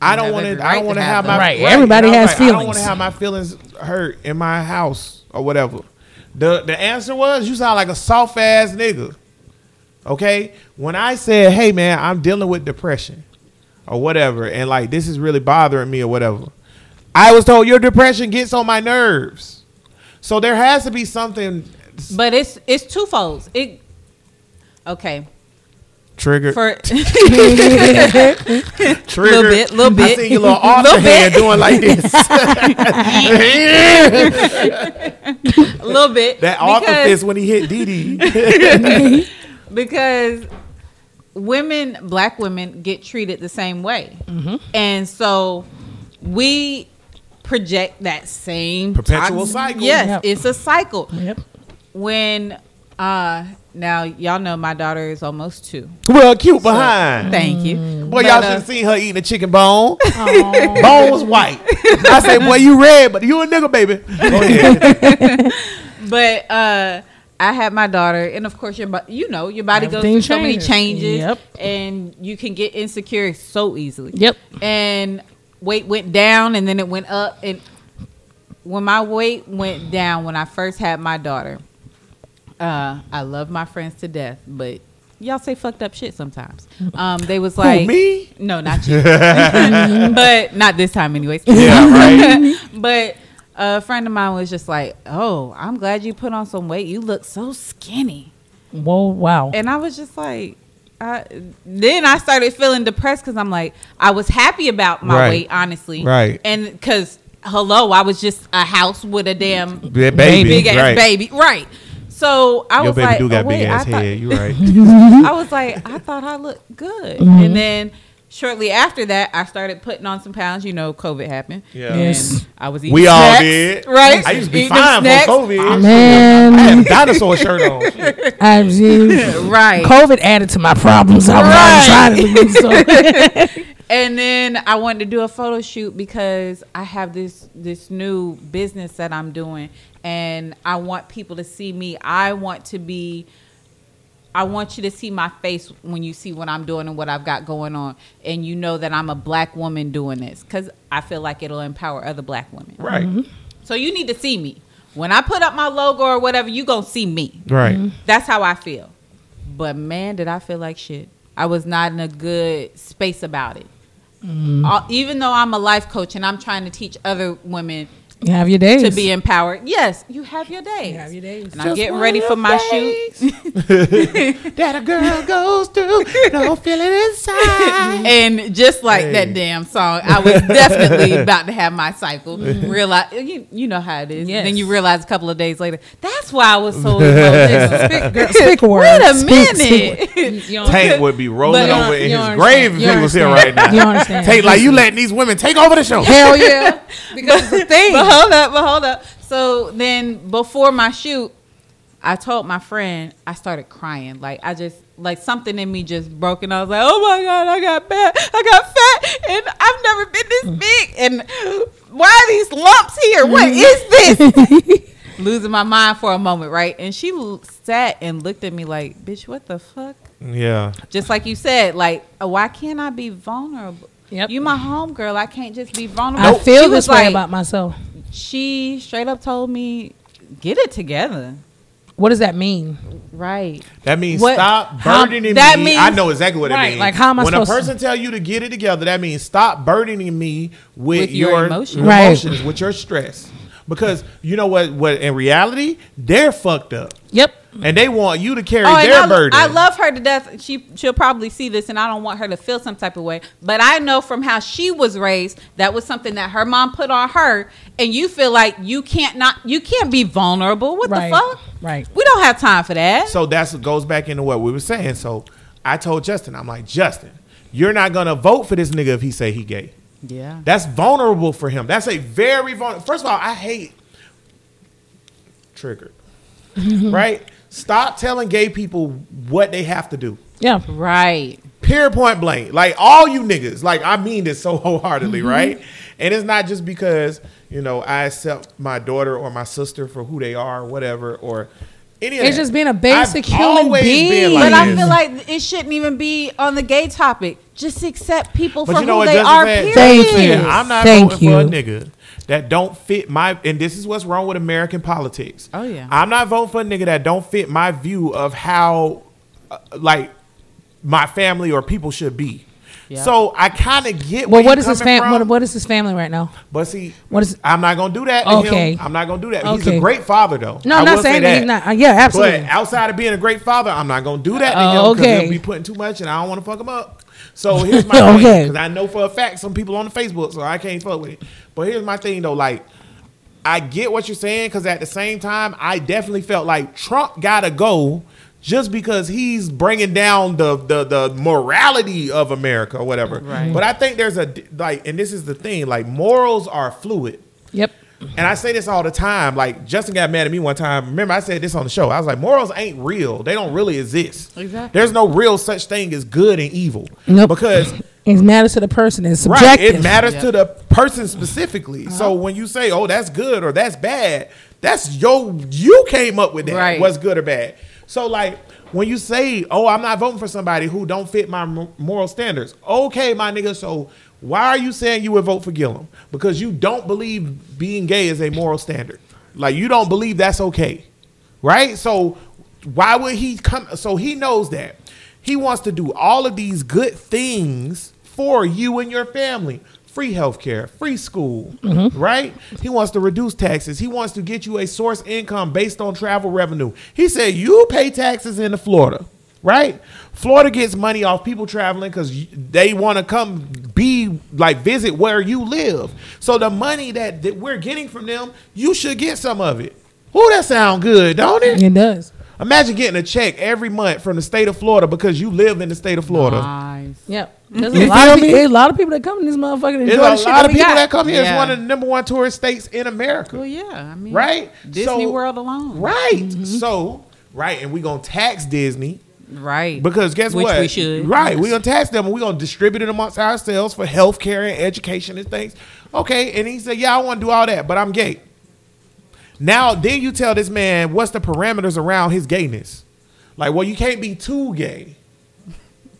I don't want every to. I don't want to have have my Right, everybody and I was has like, I don't want to have my feelings hurt in my house or whatever. The the answer was, you sound like a soft ass nigga. Okay. When I said, hey man, I'm dealing with depression or whatever, and like this is really bothering me or whatever, I was told your depression gets on my nerves. So there has to be something but it's it's twofold it okay triggered. for triggered. Little bit, little I bit. see your little arm Little hand doing like this. a little bit That Arthur because- fist when he hit Dee Dee. because women, black women, get treated the same way, Mm-hmm. and so we project that same Perpetual toxic- cycle. Yes, Yep. it's a cycle. Yep. When uh now y'all know my daughter is almost two. well, cute behind. Thank you. Boy, But, y'all uh, should have seen her eating a chicken bone. bone was white. I say, boy, you red, but you a nigga, baby. But uh I had my daughter, and of course, your bo- you know your body goes Everything through so many changes. changes, Yep. and you can get insecure so easily. Yep. And weight went down, and then it went up. And when my weight went down when I first had my daughter, uh, I love my friends to death, but y'all say fucked up shit sometimes. Um, they was like, me? No, not you, but not this time, anyways. Yeah, right. But a friend of mine was just like, "Oh, I'm glad you put on some weight. You look so skinny." Whoa, wow. And I was just like, I, then I started feeling depressed because I'm like, I was happy about my Right. weight, honestly, Right. And because hello, I was just a house with a damn Yeah, baby, big ass right. baby, right? So I Your was baby like, do got oh, wait, big ass I thought- head. You right. I was like, I thought I looked good. Mm-hmm. And then shortly after that, I started putting on some pounds. You know, COVID happened. Yeah. Yes. And I was eating We all did. Right? I used to be Eating fine snacks. for COVID. Man. I had a dinosaur shirt on. Shit. I just, Right. COVID added to my problems. I was Right. trying to lose. So. And then I wanted to do a photo shoot because I have this this new business that I'm doing and I want people to see me. I want to be I want you to see my face when you see what I'm doing and what I've got going on and you know that I'm a black woman doing this cuz I feel like it'll empower other black women. Right. Mm-hmm. So you need to see me. When I put up my logo or whatever, you going to see me. Right. Mm-hmm. That's how I feel. But man, did I feel like shit. I was not in a good space about it. Uh, even though I'm a life coach and I'm trying to teach other women You have your days. to be empowered. Yes, you have your days. You have your days. And I'm getting ready for my shoot. that a girl goes through, no feeling inside. And just like Hey. that damn song, I was definitely about to have my cycle. Mm-hmm. Realize you, you know how it is. Yes. Then you realize a couple of days later, that's why I was so emotional. Speak, girl, speak a. Wait a Speak- speak minute. word. You don't- Tank would be rolling But, over in his understand. grave if he was here right now. You understand. Tank, like you letting these women take over the show. Hell yeah. Because the thing. but hold up, but hold up. So then before my shoot, I told my friend I started crying. Like I just like something in me just broke and I was like, Oh my god, I got fat, I got fat and I've never been this big and why are these lumps here? What is this? Losing my mind for a moment, right? And she l- sat and looked at me like, Bitch, what the fuck? Yeah. Just like you said, like, uh, why can't I be vulnerable? Yep. You my homegirl. I can't just be vulnerable. I feel She this was way like- about myself. She straight up told me, "Get it together." What does that mean? Right. That means What- stop how- burdening that me. means- I know exactly what Right, it means. like, how am I when a supposed to- person tell you to get it together, that means stop burdening me with, With your your, emotions. Right. emotions, with your stress. Because you know what? What in reality, they're fucked up, Yep. And they want you to carry Oh, their I, burden. I love her to death. She she'll probably see this, and I don't want her to feel some type of way. But I know from how she was raised, that was something that her mom put on her, and you feel like you can't not you can't be vulnerable. What Right. the fuck? Right. We don't have time for that. So that's what goes back into what we were saying. So I told Justin, I'm like, Justin, you're not gonna vote for this nigga if he say he gay. yeah. That's vulnerable for him. That's a very vulnerable. First of all, I hate triggered. right? Stop telling gay people what they have to do. Yeah. Right. Period point blank. Like all you niggas. Like I mean this so wholeheartedly, mm-hmm. right? And it's not just because, you know, I accept my daughter or my sister for who they are, or whatever, or any of It's that. just being a basic I've human always been being. like But I this. feel like it shouldn't even be on the gay topic. Just accept people But for you know who they are. said? Period. Thank you. I'm not Thank voting for a you. nigga that don't fit my and this is what's wrong with American politics. Oh, yeah. I'm not voting for a nigga that don't fit my view of how uh, like my family or people should be. Yeah. So I kind of get Well, where what you is his family? What, what is his family right now? But see, What is? I'm not gonna do that. To Okay. him. I'm not gonna do that. He's a great father, though. No, I I'm not will say saying that he's not. uh, Yeah, absolutely. But outside of being a great father, I'm not gonna do that to Oh, him because okay. he'll be putting too much, and I don't want to fuck him up. So here's my Okay. thing, because I know for a fact some people on the Facebook, so I can't fuck with it. But here's my thing though, like I get what you're saying, because at the same time, I definitely felt like Trump gotta go. Just because he's bringing down the, the the morality of America or whatever, Right. but I think there's a like, and this is the thing: like morals are fluid. Yep. And I say this all the time. Like Justin got mad at me one time. Remember, I said this on the show. I was like, morals ain't real. They don't really exist. Exactly. There's no real such thing as good and evil. Nope. Because It matters to the person. It's right, it matters Yeah. to the person specifically. Uh-huh. So when you say, "Oh, that's good" or "That's bad," that's yo. You came up with that. Right. What's good or bad? So like when you say, "Oh, I'm not voting for somebody who don't fit my moral standards," okay, my nigga. So why are you saying you would vote for Gillum? Because you don't believe being gay is a moral standard. Like you don't believe that's okay, right? So why would he come? So he knows that he wants to do all of these good things for you and your family. Free healthcare, free school, mm-hmm. right? He wants to reduce taxes. He wants to get you a source income based on travel revenue. He said you pay taxes into Florida, right? Florida gets money off people traveling because they want to come be like visit where you live. So the money that, that we're getting from them, you should get some of it. Ooh, that sound good, don't it? It does. Imagine getting a check every month from the state of Florida because you live in the state of Florida. Nice. Yep. Mm-hmm. There's You a, lot feel of, pe- me? there's a lot of people that come to this motherfucker and enjoy There's the a shit lot that of people got. that come here. It's one of the number one tourist states in America. Well, yeah. I mean, Right? Disney So- World alone. Right. Mm-hmm. So, right, and we're gonna tax Disney Right. because guess Which what? we should. Right. We're gonna tax them and we're gonna distribute it amongst ourselves for health care and education and things. Okay, and he said, Yeah, I want to do all that, but I'm gay. Now, then you tell this man what's the parameters around his gayness. Like, well, you can't be too gay.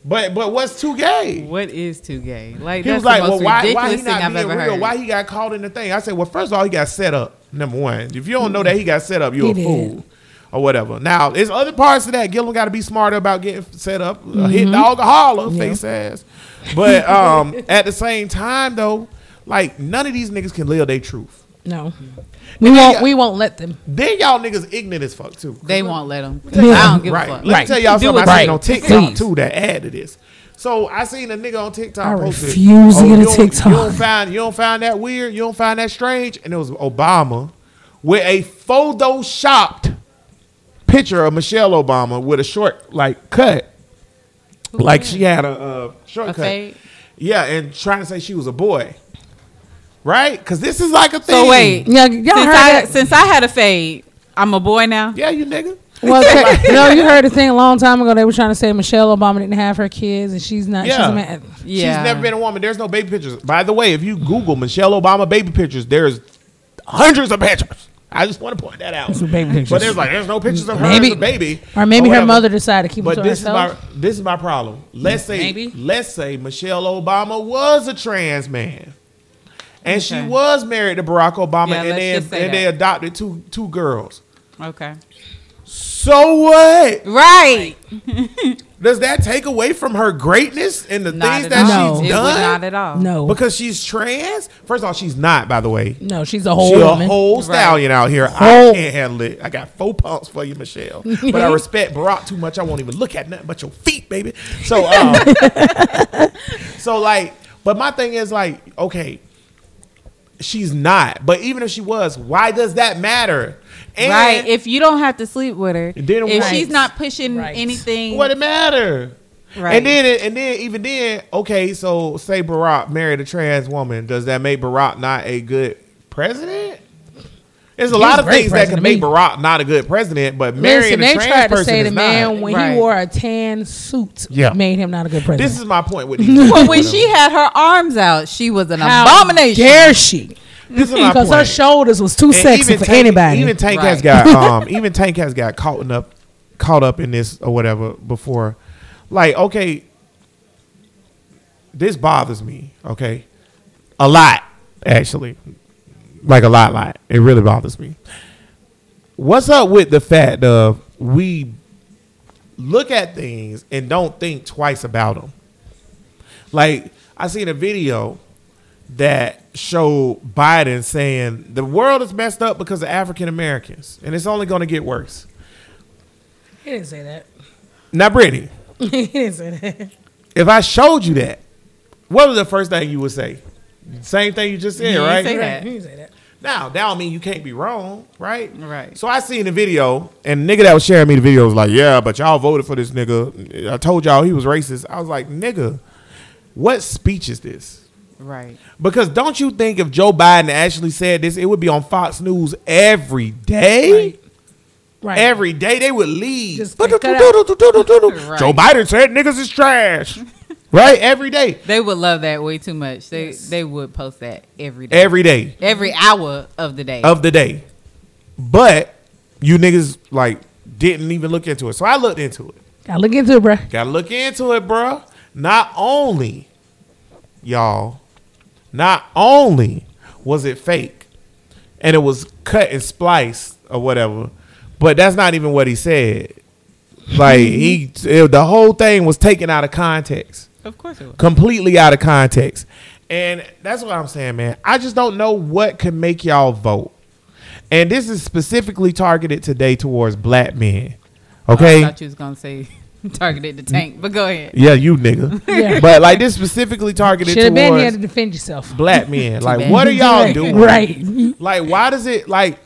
But but what's too gay? What is too gay? Like He that's was like, the most well, why, why he not being real? heard. Why he got caught in the thing? I said, well, first of all, he got set up. Number one, if you don't know that he got set up, you're He a did. fool or whatever. Now, there's other parts of that. Gillum got to be smarter about getting set up. Mm-hmm. A hit dog a holler, face ass. But um, at the same time, though, like none of these niggas can live their truth. No, we And won't. y'all- We won't let them. Then y'all niggas ignorant as fuck too. They won't let them. Yeah. I don't give right. a fuck. Let Right. me tell y'all Do something I right. seen on TikTok Please. too that add to this. So I seen a nigga on TikTok I posted, refuse to "Oh, get a don't- TikTok." You don't find you don't find that weird. You don't find that strange. And it was Obama with a photoshopped picture of Michelle Obama with a short like cut, like she had a, uh A shortcut. fade. Yeah, and trying to say she was a boy, right? Because this is like a thing. So wait, Yeah, y'all since heard I that? since I had a fade, I'm a boy now. yeah, you nigga. Well, okay, you know, you heard the thing a long time ago. They were trying to say Michelle Obama didn't have her kids, and she's not. Yeah. She's a man. Yeah. She's never been a woman. There's no baby pictures. By the way, if you Google Michelle Obama baby pictures, there's hundreds of pictures. I just want to point that out. Some baby pictures. But there's like there's no pictures of her Maybe- as a baby, Or maybe her mother decided to keep But them to this is my this is my problem. Let's say Maybe. let's say Michelle Obama was a trans man, and she was married to Barack Obama, Yeah, and let's they just say and they adopted two two girls. Okay. So what? Right. Does that take away from her greatness and the Not things that all. she's It would done? not at all. No, Because she's trans? First of all, she's not, by the way. no, she's a whole She a woman. whole Right. stallion out here. Whole- I can't handle it. I got four pumps for you, Michelle. But I respect Barack too much. I won't even look at nothing but your feet, baby. So, um, so like, but my thing is like, okay, she's not. But even if she was, why does that matter? And right. If you don't have to sleep with her, Then if right. she's not pushing Right. anything, what it matter? right. And then, and then, even then, okay. So, say Barack married a trans woman. Does that make Barack not a good president? There's a He's lot of things that can make. Barack not a good president, but marrying Listen, a they trans tried to person say is the man not. when Right. he wore a tan suit Yeah. made him not a good president. This is my point with these. well, when she had her arms out, she was an How abomination. Dare she? this is my Because her point. shoulders was too And sexy for Tank, anybody. Even Tank has got um even Tank has got caught up caught up in this or whatever before. Like, okay, this bothers me, okay? A lot, actually. Like a lot, lot. It really bothers me. What's up with the fact of we look at things and don't think twice about them? Like, I seen a video that showed Biden saying the world is messed up because of African Americans, and it's only going to get worse. he didn't say that. Now, Brittany, he didn't say that. if I showed you that, what was the first thing you would say? Same thing you just said, You right? say that. didn't say that. Now, that don't mean you can't be wrong, right? Right. So I seen the video, and the nigga that was sharing me the video was like, "Yeah, but y'all voted for this nigga. I told y'all he was racist." I was like, "Nigga, what speech is this?" Right. Because don't you think if Joe Biden actually said this, it would be on Fox News every day? Right. Right. Every day they would leave. Joe. Biden said niggas is trash. right? Every day. They would love that way too much. They they would post that every day, Every day every hour of the day. of the day. But you niggas like didn't even look into it. So I looked into it. Gotta look into it, bro. Gotta look into it, bro. Not only, y'all, not only was it fake and it was cut and spliced or whatever, but that's not even what he said. Like he, it- the whole thing was taken out of context, of course it was. completely out of context, and that's what I'm saying, man. I just don't know what could make y'all vote, and this is specifically targeted today towards black men. Okay, I thought you was gonna say targeted the tank, but go ahead. Yeah, you nigga. Yeah. But like this specifically targeted Should have been here to defend yourself. black men. Like, what are y'all Right, doing? Right. Like, why does it like?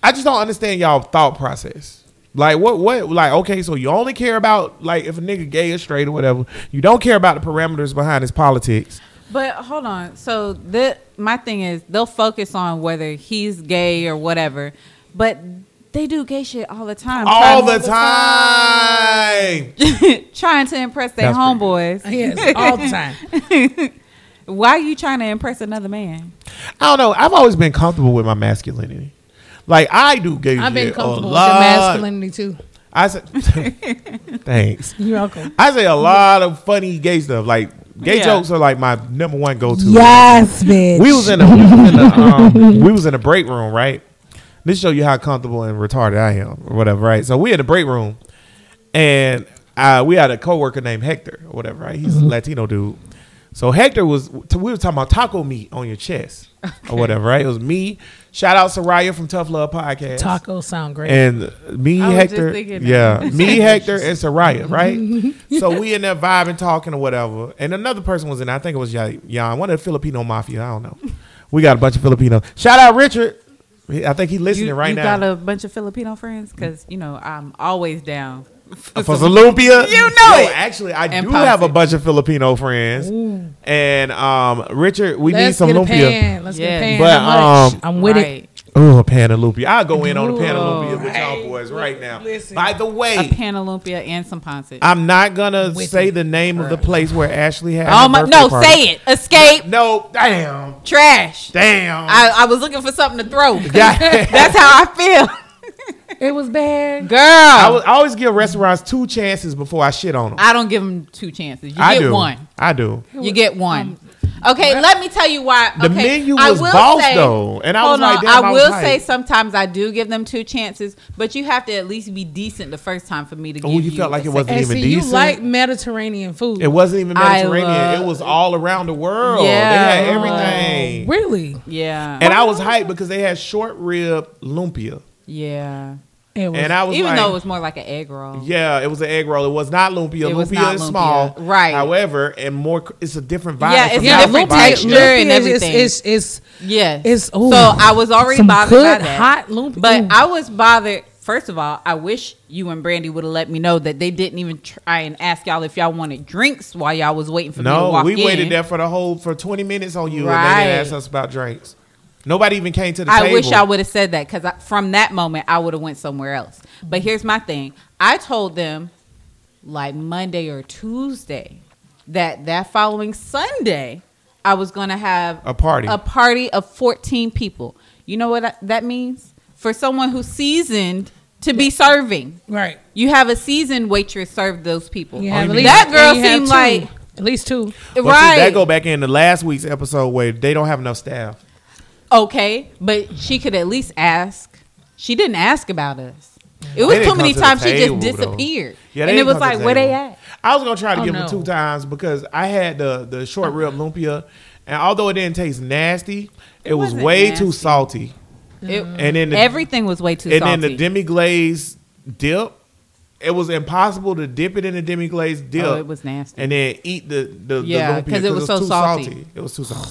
I just don't understand y'all thought process. Like, what? What? Like, okay, so you only care about like if a nigga gay or straight or whatever. You don't care about the parameters behind his politics. But hold on. So the my thing is they'll focus on whether he's gay or whatever, but they do gay shit all the time. All trying, the time. trying to impress their That's homeboys. Yes, all the time. Why are you trying to impress another man? I don't know. I've always been comfortable with my masculinity. Like I do gay jokes. I've been a comfortable with lot. your masculinity too. I said, thanks. You're welcome. I say a lot of funny gay stuff. Like gay Yeah. jokes are like my number one go to. Yes, bitch. We was in a we was in a, um, we was in a break room, right? This show you how comfortable and retarded I am, or whatever, right? So we in the break room, and uh, we had a coworker named Hector, or whatever, right? He's a Latino dude. So Hector was we were talking about taco meat on your chest or whatever, right? It was me. Shout out Soraya from Tough Love Podcast. Tacos sound great. And me, I Hector, yeah, me, Hector, and Soraya, right? so we in there vibing, talking or whatever. And another person was in. there. I think it was Ya- Jan, one of the Filipino mafia. I don't know. We got a bunch of Filipinos. Shout out Richard. I think he's listening You, right you now. got a bunch of Filipino friends because you know I'm always down for some lumpia. You know Yo, it. Actually, I And do have a bunch of Filipino friends. And um, Richard, we need Let's some get a lumpia. pan. Let's get Yeah. a pan. But, um, I'm with it. Right. Oh, a pan. I'll go in on a pan of Whoa. lumpia with y'all boys right now. listen. By the way, A pan and some ponce. I'm not gonna With say it. the name of the place where Ashley had. Oh my! No, party. say it. Escape. No, damn, Trash. damn. I, I was looking for something to throw. Yeah. That's how I feel, It was bad. girl. I, I, was- I always give restaurants two chances before I shit on them. I don't give them two chances. You I get do. one. I do. You get one. Um, okay, let me tell you why. The menu was will boss, say- though, and I hold was like, on, damn, I I was will hyped. say sometimes I do give them two chances, but you have to at least be decent the first time for me to oh, give Oh, you felt like it wasn't And even see, decent. you like Mediterranean food. It wasn't even Mediterranean. love- it was all around the world. Yeah. They had everything. really? Yeah, And I was hyped because they had short rib lumpia. yeah. It was. And I was Even like, though it was more like an egg roll. yeah, it was an egg roll. It was not lumpia. It was lumpia not is lumpia. small. Right. However, and more, it's a different vibe. Yeah, It's it's a a yeah, different texture and everything. It's, it's, Yes. it's, ooh, so I was already some bothered good by that. hot lumpia. But Ooh. I was bothered. First of all, I wish you and Brandy would have let me know that they didn't even try and ask y'all if y'all wanted drinks while y'all was waiting for me to walk No, walk we in. waited there for the whole for twenty minutes on you, and they Right. didn't ask us about drinks. Nobody even came to the I table. wish I would have said that because from that moment I would have went somewhere else. But here's my thing: I told them like Monday or Tuesday that that following Sunday I was going to have A party. a party of 14 people. You know what that- that means for someone who's seasoned to be serving. right. You have a seasoned waitress serve those people. You have mean- that girl and seemed like at least two. But see, right. that go back into last week's episode where they don't have enough staff. Okay, but she could at least ask. She didn't ask about us. It was too many to the times she just disappeared. Yeah, and it was like, the where they at? I was gonna try to Oh, give no. them two times because I had the the short rib lumpia, and although it didn't taste nasty, it, was wasn't way too salty. It- And then the, everything was way too and salty. then the demi glaze dip, it was impossible to dip it in the demi glaze oh, dip. oh, it was nasty. and then eat the the Yeah, the lumpia 'cause it was so too salty. It was too salty.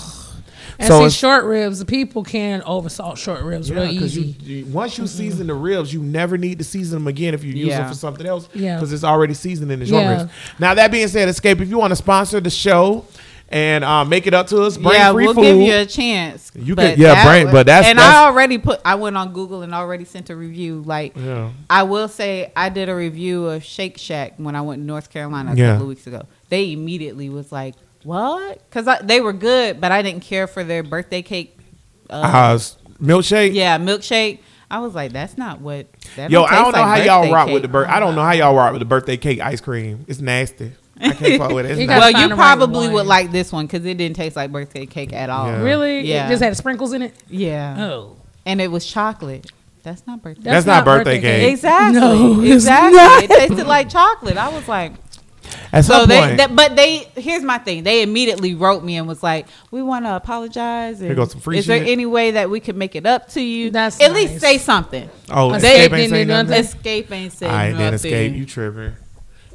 And So see, short ribs, the people can oversalt short ribs real Yeah, because easy. you, you once you season the ribs, you never need to season them again if you use them for something else. Yeah. because it's already seasoned in the short Yeah. ribs. Now that being said, Escape, if you want to sponsor the show and uh, make it up to us, bring yeah, free we'll food. give you a chance. You But could- yeah, brain, was- but that's- and that's- I already put. I went on Google and already sent a review. Like, Yeah. I will say, I did a review of Shake Shack when I went to North Carolina a Yeah. couple of weeks ago. They immediately was like, "What?" Because they were good, but I didn't care for their birthday cake. Uh, Uh, milkshake. yeah, milkshake. I was like, "That's not what." That Yo, I don't know like how y'all rock cake. with the birth. I don't know how y'all rock with the birthday cake ice cream. It's nasty. I can't fuck with it. You Well, you the right probably one. would like this one because it didn't taste like birthday cake at all. Yeah. Really? Yeah. It just had sprinkles in it? Yeah. Oh. and it was chocolate. That's not birthday. Cake. That's not birthday cake. Exactly. No, it's exactly. not. It tasted like chocolate. I was like, At so some they, point, that, but they. Here's my thing. They immediately wrote me and was like, "We want to apologize. And Here goes some free is there any way that we can make it up to you? That's at nice. least say something. oh, They escape ain't didn't say do nothing. nothing. Escape ain't say All right, nothing. then escape. You tripping?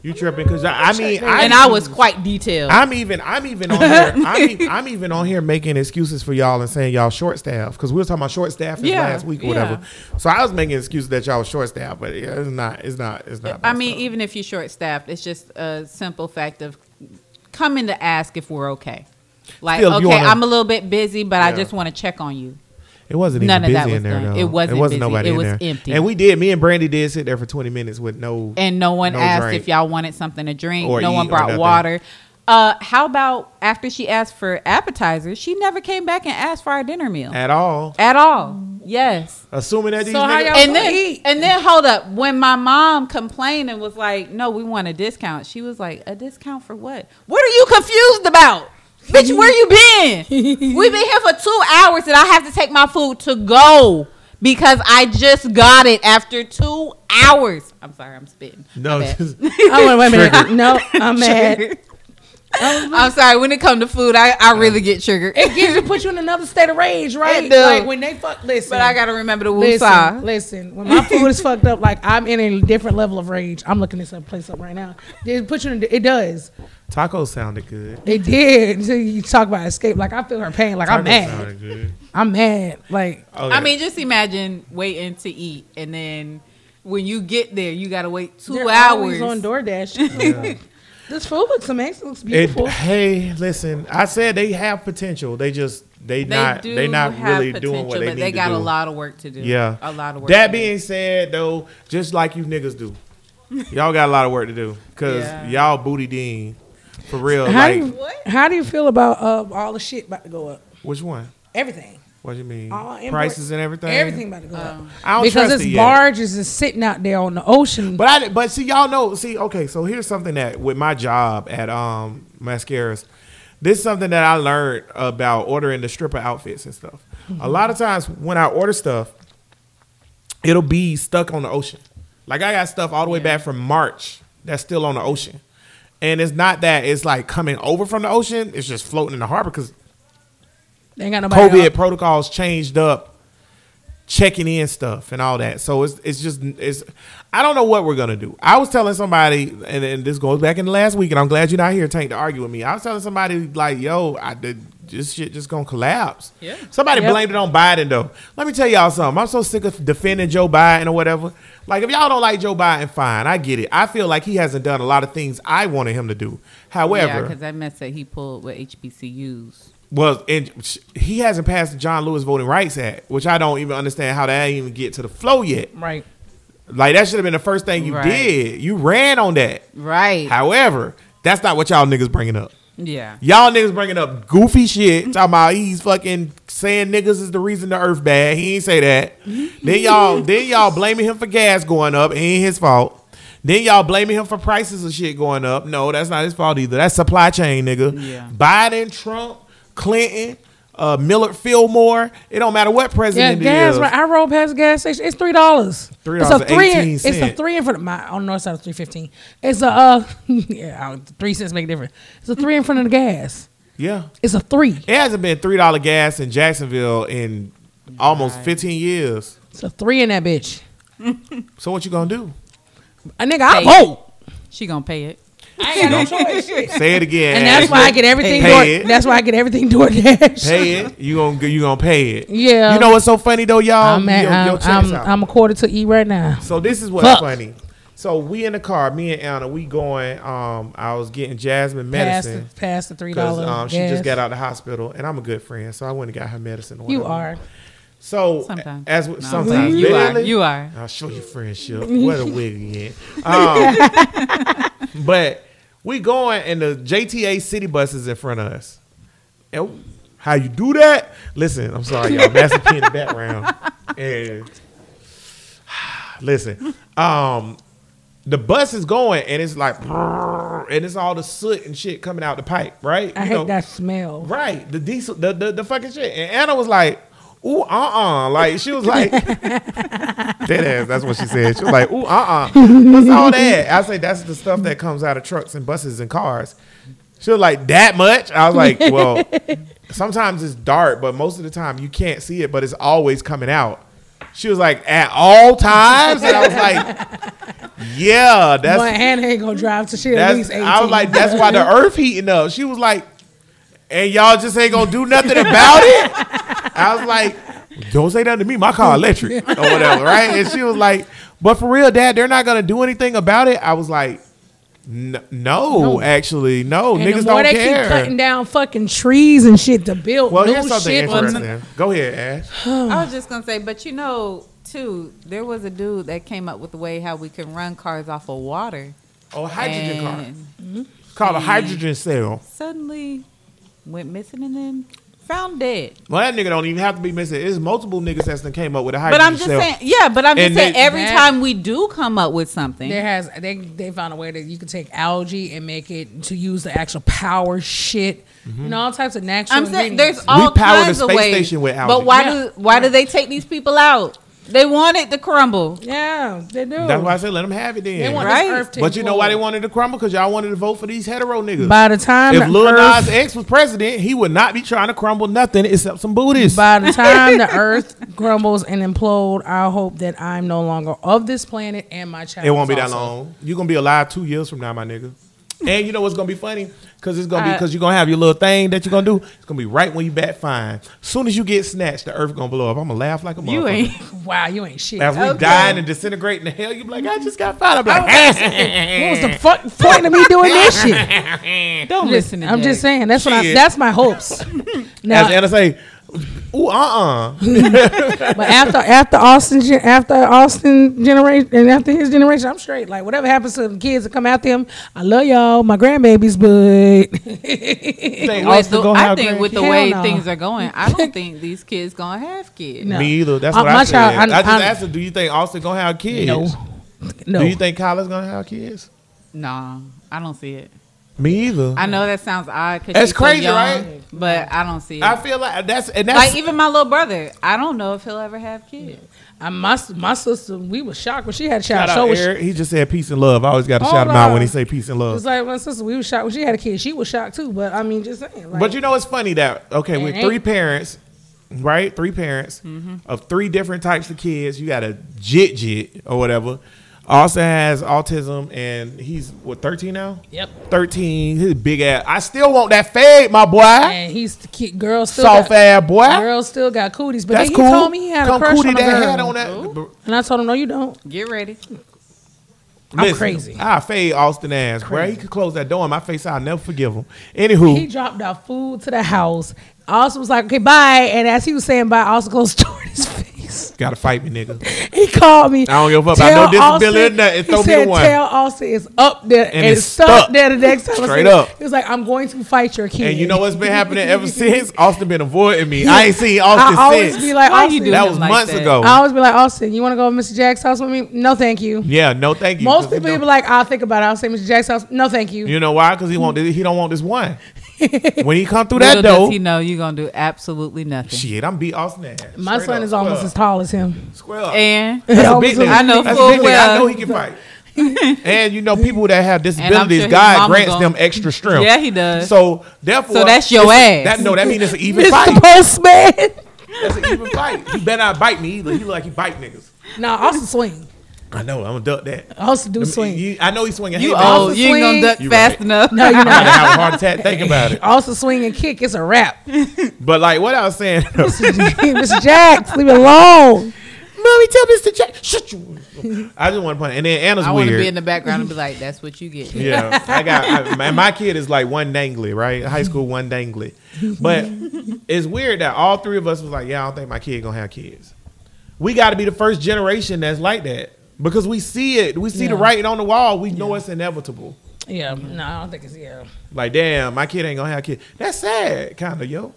You tripping? Because I, I mean, I, and I was quite detailed. I'm even I'm even on here I'm, e- I'm even on here making excuses for y'all and saying y'all short staff because we were talking about short staff Yeah, last week or whatever. So I was making excuses that y'all was short staff, but it's not it's not it's not. I mean, even if you're short staffed, it's just a simple fact of coming to ask if we're okay. Like, Still, okay, wanna- I'm a little bit busy, but I just want to check on you. It wasn't none even busy in there though. It wasn't It wasn't busy. nobody It in was there. empty. And we did. Me and Brandy did sit there for 20 minutes with no. And no one No asked drink. if y'all wanted something to drink. Or no one brought water. Uh, how about after she asked for appetizers, she never came back and asked for our dinner meal at all, at all. Yes. assuming that these So niggas- and then eat. and then hold up when my mom complained and was like no we want a discount she was like a discount for what what are you confused about bitch where you been we've been here for two hours and i have to take my food to go because i just got it after two hours i'm sorry i'm spitting no, My bad. just- Oh, wait, wait a minute. No, I'm mad. I'm sorry. When it comes to food, I, I really um, get triggered. It gives you put you in another state of rage, right? It do. Like when they fuck. Listen, but I gotta remember the listen. woosah. Listen, when my food is fucked up, like I'm in a different level of rage. I'm looking this up, place up right now. It put you in. It does. Tacos sounded good. It did. So you talk about escape. Like I feel her pain. Like I'm mad. good. I'm mad. Like Oh, I mean, just imagine waiting to eat, and then when you get there, you gotta wait 2 they're hours. always on DoorDash. this food looks amazing. Looks It, beautiful. hey, listen. I said they have potential. They just they, they not do they not really doing what they but need they to got do. a lot of work to do. Yeah, a lot of work. That to do. being said, though, just like you niggas do, y'all got a lot of work to do because Yeah. y'all booty dean for real. how, like do you, how do you feel about uh, all the shit about to go up? which one? Everything. What do you mean? All import- Prices and everything. Everything about to go up. I don't Because trust it's it yet. barges is sitting out there on the ocean. But I but see y'all know see okay so here's something that with my job at um mascaras this is something that I learned about ordering the stripper outfits and stuff. A lot of times when I order stuff, it'll be stuck on the ocean. Like I got stuff all the way back from March that's still on the ocean, and it's not that it's like coming over from the ocean. It's just floating in the harbor because they ain't got nobody. COVID out. protocols changed up checking in stuff and all that. So it's it's just it's I don't know what we're gonna do. I was telling somebody, and, and this goes back in the last week, and I'm glad you're not here, Tank, to argue with me. I was telling somebody like, yo, I did this shit just gonna collapse. Yeah. Somebody Yep. blamed it on Biden though. Let me tell y'all something. I'm so sick of defending Joe Biden or whatever. Like if y'all don't like Joe Biden, fine. I get it. I feel like he hasn't done a lot of things I wanted him to do. yeah, However, because that mess that he pulled with HBCUs. well, and he hasn't passed the John Lewis Voting Rights Act, which I don't even understand how that even get to the flow yet. Right. Like that should have been the first thing you Right. did. You ran on that. Right. However, that's not what y'all niggas bringing up. Yeah. Y'all niggas bringing up goofy shit. Talking about he's fucking saying niggas is the reason the earth bad. He ain't say that. Mm-hmm. then y'all, then y'all blaming him for gas going up. It ain't his fault. Then y'all blaming him for prices of shit going up. No, that's not his fault either. That's supply chain, nigga. Yeah. Biden, Trump, Clinton, uh, Millard Fillmore. It don't matter what Yeah, president it gas. is. Right. I rolled past the gas station. It's three dollars. $3 It's a three. In, it's a three in front of my on the north side of three fifteen. It's a uh yeah three cents make a difference. It's a three in front of the gas. Yeah. It's a three. It hasn't been three dollar gas in Jacksonville in almost fifteen years. It's a three in that bitch. So what you gonna do? A nigga, I Hey. vote. She gonna pay it. I ain't got no choice. Say it again. And that's why I get everything. Pay Door, it. that's why I get everything DoorDash. pay it. You gonna you gonna pay it. Yeah. You know what's so funny though, y'all? I'm, at, Yo- I'm, yo, I'm. I'm a quarter to eat right now. so this is what's Fuck. funny. So we in the car, me and Anna, we going. Um, I was getting Jasmine Past the, medicine past the three dollars. um, she just got out of the hospital, and I'm a good friend, so I went and got her medicine. or You are. So Sometimes. as No, sometimes you are. You are. I'll show you friendship. What a wig again. Um, but we going and the JTA city bus is in front of us. And how you do that? Listen, I'm sorry, y'all. Master P in the background. And listen, um, the bus is going and it's like, and it's all the soot and shit coming out the pipe, right? I You hate know, that smell. Right, the diesel, the, the the fucking shit. And Anna was like, "Ooh, uh, uh Like she was like, "Dead ass." That's what she said. She was like, "Ooh, uh, uh What's all that?" I say that's the stuff that comes out of trucks and buses and cars. She was like, "That much?" I was like, "Well, sometimes it's dark, but most of the time you can't see it, but it's always coming out." She was like, "At all times," and I was like, "Yeah, that's." but Hannah ain't gonna drive to shit at least 18. I was like, that's why the earth heating up. She was like, and y'all just ain't gonna do nothing about it. I was like, don't say nothing to me. My car electric or whatever, right? And she was like, but for real, Dad, they're not gonna do anything about it. I was like, "N- no, No. actually, no. and Niggas the more don't they care. keep cutting down fucking trees and shit to build well, new here's something shit. on- interesting. Go ahead, Ash. I was just gonna say, but you know, too, there was a dude that came up with the way how we can run cars off of water. Oh, a hydrogen car and called a hydrogen cell. Suddenly went missing and then found dead. Well, that nigga don't even have to be missing. It's multiple niggas that's done came up with a hydrogen But I'm just cell. saying, yeah. But I'm just saying, they- every That- time we do come up with something, There has they they found a way that you can take algae and make it to use the actual power shit. Mm-hmm. You know, all types of natural. I'm saying there's all we power the kinds of space ways. station with algae. But why Yeah. do why do they take these people out? They want it to crumble. Yeah, they do. That's why I said let them have it then. they want Right. this earth to but you know why they wanted to crumble? Because y'all wanted to vote for these hetero niggas. By the time if the Lil earth, Nas X was president, he would not be trying to crumble nothing except some booties. by the time the earth crumbles and implode, I hope that I'm no longer of this planet and my child. It won't be is that long. You're gonna be alive two years from now, my nigga. And you know what's gonna be funny? Cause it's gonna be uh, because you're gonna have your little thing that you're gonna do. It's gonna be right when you bat fine. Soon as you get snatched, the earth gonna blow up. I'm gonna laugh like a motherfucker. You ain't. Wow, you ain't shit. As we Okay. dying and disintegrating the hell, you be like, I just got fine. I'm like, what was the fuck point of me doing this shit? Don't listen to I'm just saying that's what I, Shit. that's my hopes. Now, as Anna say, ooh, uh, uh but after after Austin after Austin generation and after his generation, I'm straight. Like whatever happens to the kids that come after him, I love y'all, my grandbabies, but Think With the- I have think with the way no. things are going, I don't think these kids gonna have kids. No. Me either. That's Uh, what my I said. child- I- I, just I- asked her, do you think Austin gonna have kids? no, no. Do you think Kyla's gonna have kids? Nah, I don't see it. Me either. I know that sounds odd because That's crazy, right? But I don't see it. I feel like that's and that's like even my little brother, I don't know if he'll ever have kids. I, my my sister, we was shocked when she had a child. Shout So out was she, He just said peace and love. I always got to shout him out when on. he say peace and love. It's like my sister, we was shocked when she had a kid. She was shocked too. But I mean, just saying. Like, But you know, it's funny that okay, And with three parents, right? Three parents Mm-hmm. of three different types of kids. You got a jit jit or whatever. Austin has autism, and he's what thirteen now. Yep. Thirteen. His big ass. I still want that fade, my boy. And he's the kid. Girl still Soft got, ass boy. girl still got cooties. But That's he cool. told me he had Come a crush cootie on a that girl. had on that. And I told him, no, you don't. Get ready. I'm crazy. I fade Austin ass, bro. He could close that door in my face. I'll never forgive him. Anywho, He dropped off food to the house. Austin was like, okay, bye. And as he was saying bye, Austin closed the door in his face. Gotta fight me, nigga. He called me. I don't give a fuck. I Tell know disability or Austin- nothing. He Throw me said, the one. tell Austin it's up there and, it's it's stuck, stuck. there the next time. I Straight said- up. He was like, I'm going to fight your kid. And you know what's been happening ever since? Austin been avoiding me. I ain't seen Austin I always since. be like, Why you Austin. do that was like months that? ago. I always be like, Austin, you want to go to Mr. Jack's house with me? No, thank you. yeah, no, thank you. Most people be like, I'll think about it. I'll say Mr. Jack's house. No, thank you. you know why? Because he want this, he don't want this one. when he come through Little that does door, he know you're gonna do absolutely nothing. shit, I'm beat Austin ass. My Straight son up. is almost Square as up. tall as him. Square up. And That's a big nigga. I know That's full a big nigga. I well. know he can fight. and you know, people that have disabilities, his God mama grants gon- them extra strength. Yeah, he does. So therefore, So that's your it's- ass. That no, that means it's an even Mr. fight. Postman. That's an even fight. He better not bite me either. He look like he bite niggas. no, Austin swing. I know. I'm gonna duck that. I also do Them- swing. you- I know he's swinging. you haymakers. old, you ain't gonna duck You fast right. enough. no, you're not. I'm gonna not. have a heart attack. Think about it. Also swing and kick. It's a wrap. But like what I was saying, Mr. Jack, leave it alone. mommy, tell Mr. Jack, shut you. I just want to point. And then Anna's weird. I want to be in the background and be like, "That's what you get." Yeah, I got I, my, my kid is like one dangly, right? High school one dangly, but it's weird that all three of us was like, yeah, I don't think my kid gonna have kids. We got to be the first generation that's like that because we see it, we see the writing on the wall, we know it's inevitable. Yeah, no, I don't think it's yeah. Like, damn, my kid ain't gonna have a kid. That's sad, kind of, yo.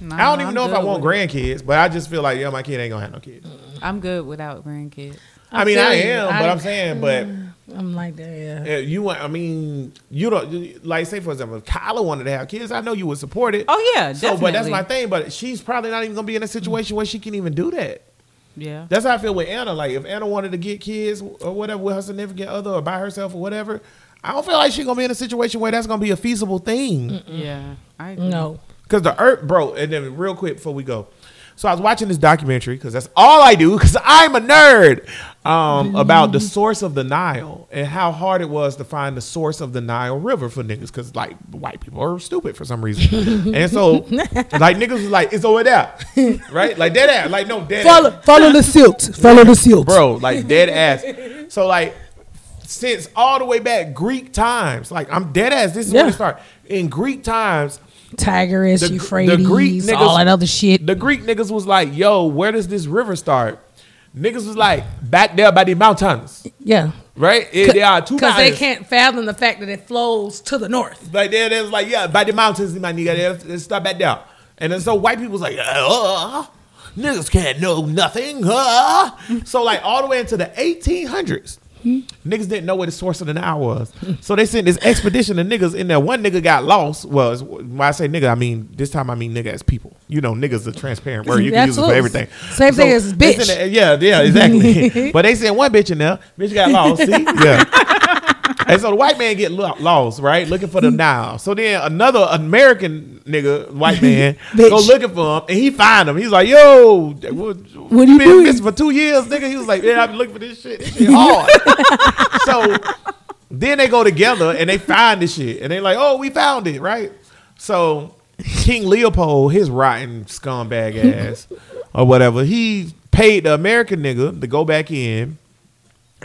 Nah, I don't even I'm know if I want with grandkids, but I just feel like, yo, my kid ain't gonna have no kids. Mm. I'm good without grandkids. I mean, I feel you. am, but I- I'm saying, but mm, I'm like that. Yeah. you want, I mean, you don't like say for example, if Kyla wanted to have kids, I know you would support it. Oh yeah, definitely. So, but that's my thing. But she's probably not even gonna be in a situation where she can even do that. Yeah. That's how I feel with Anna. Like if Anna wanted to get kids or whatever with her significant other or by herself or whatever, I don't feel like she's gonna be in a situation where that's gonna be a feasible thing. Yeah. I agree. No. Because the earth, bro. And then real quick before we go, so I was watching this documentary because that's all I do because I'm a nerd um, about the source of the Nile and how hard it was to find the source of the Nile River for niggas because like white people are stupid for some reason, and so like niggas was like it's over there, right? Like dead ass, like no dead ass. Follow, follow the silt. Follow the silt. bro, like dead ass. So like since all the way back Greek times, like I'm dead ass. This is Yeah. it started in Greek times. Tigris, The- the Euphrates, Greek niggas- all that other shit. The Greek niggas was like, "Yo, where does this river start?" Niggas was like, "Back there by the mountains, yeah. right? There are two Because they can't fathom the fact that it flows to the north. Like there, they was like, "Yeah, by the mountains, my nigga. There, let's start back there." And then so white people was like, uh, "Niggas can't know nothing." Uh. So like all the way into the 1800s. Hmm? Niggas didn't know where the source of the Nile was, so they sent this expedition of niggas in there. One nigga got lost. Well, when I say nigga, I mean this time I mean nigga as people. you know, niggas a transparent word. You can use it for everything. Same thing as bitch. yeah, yeah, exactly. but they sent one bitch in there. Bitch got lost. See, yeah. And so the white man get lost, right? Looking for the mm. Nile. So then another American nigga, white man, go looking for him, and he find him. He's like, "Yo, what, What you been doing?" missing for two years, nigga?" He was like, "Yeah, I've been looking for this shit. This shit hard." so then they go together and they find this shit, and they like, "Oh, we found it, right?" So King Leopold, his rotten scumbag ass or whatever, he paid the American nigga to go back in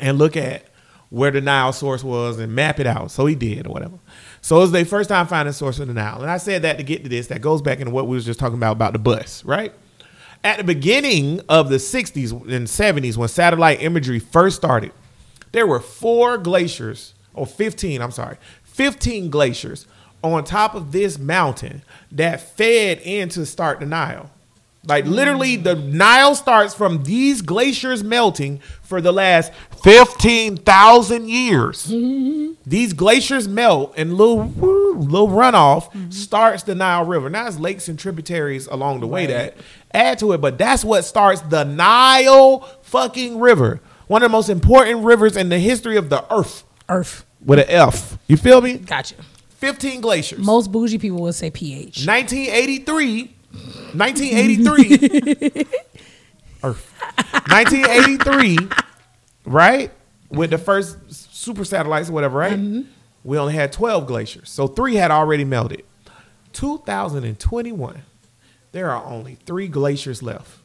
and look at where the Nile source was and map it out. So he did or whatever. So it was their first time finding source of the Nile. And I said that to get to this. That goes back into what we was just talking about about the bus, right? At the beginning of the 60s and 70s, when satellite imagery first started, there were four glaciers, or 15, I'm sorry, 15 glaciers on top of this mountain that fed in to start the Nile. Like literally, the Nile starts from these glaciers melting for the last 15,000 years. Mm-hmm. These glaciers melt and little little runoff mm-hmm. starts the Nile River. Now it's lakes and tributaries along the way that add to it, but that's what starts the Nile fucking river. One of the most important rivers in the history of the earth Earth. with an F. You feel me? Gotcha. 15 glaciers. Most bougie people would say pH. 1983, 1983, Earth. 1983, right? With the first super satellites or whatever, right? Mm-hmm. We only had 12 glaciers. So three had already melted. 2021, there are only three glaciers left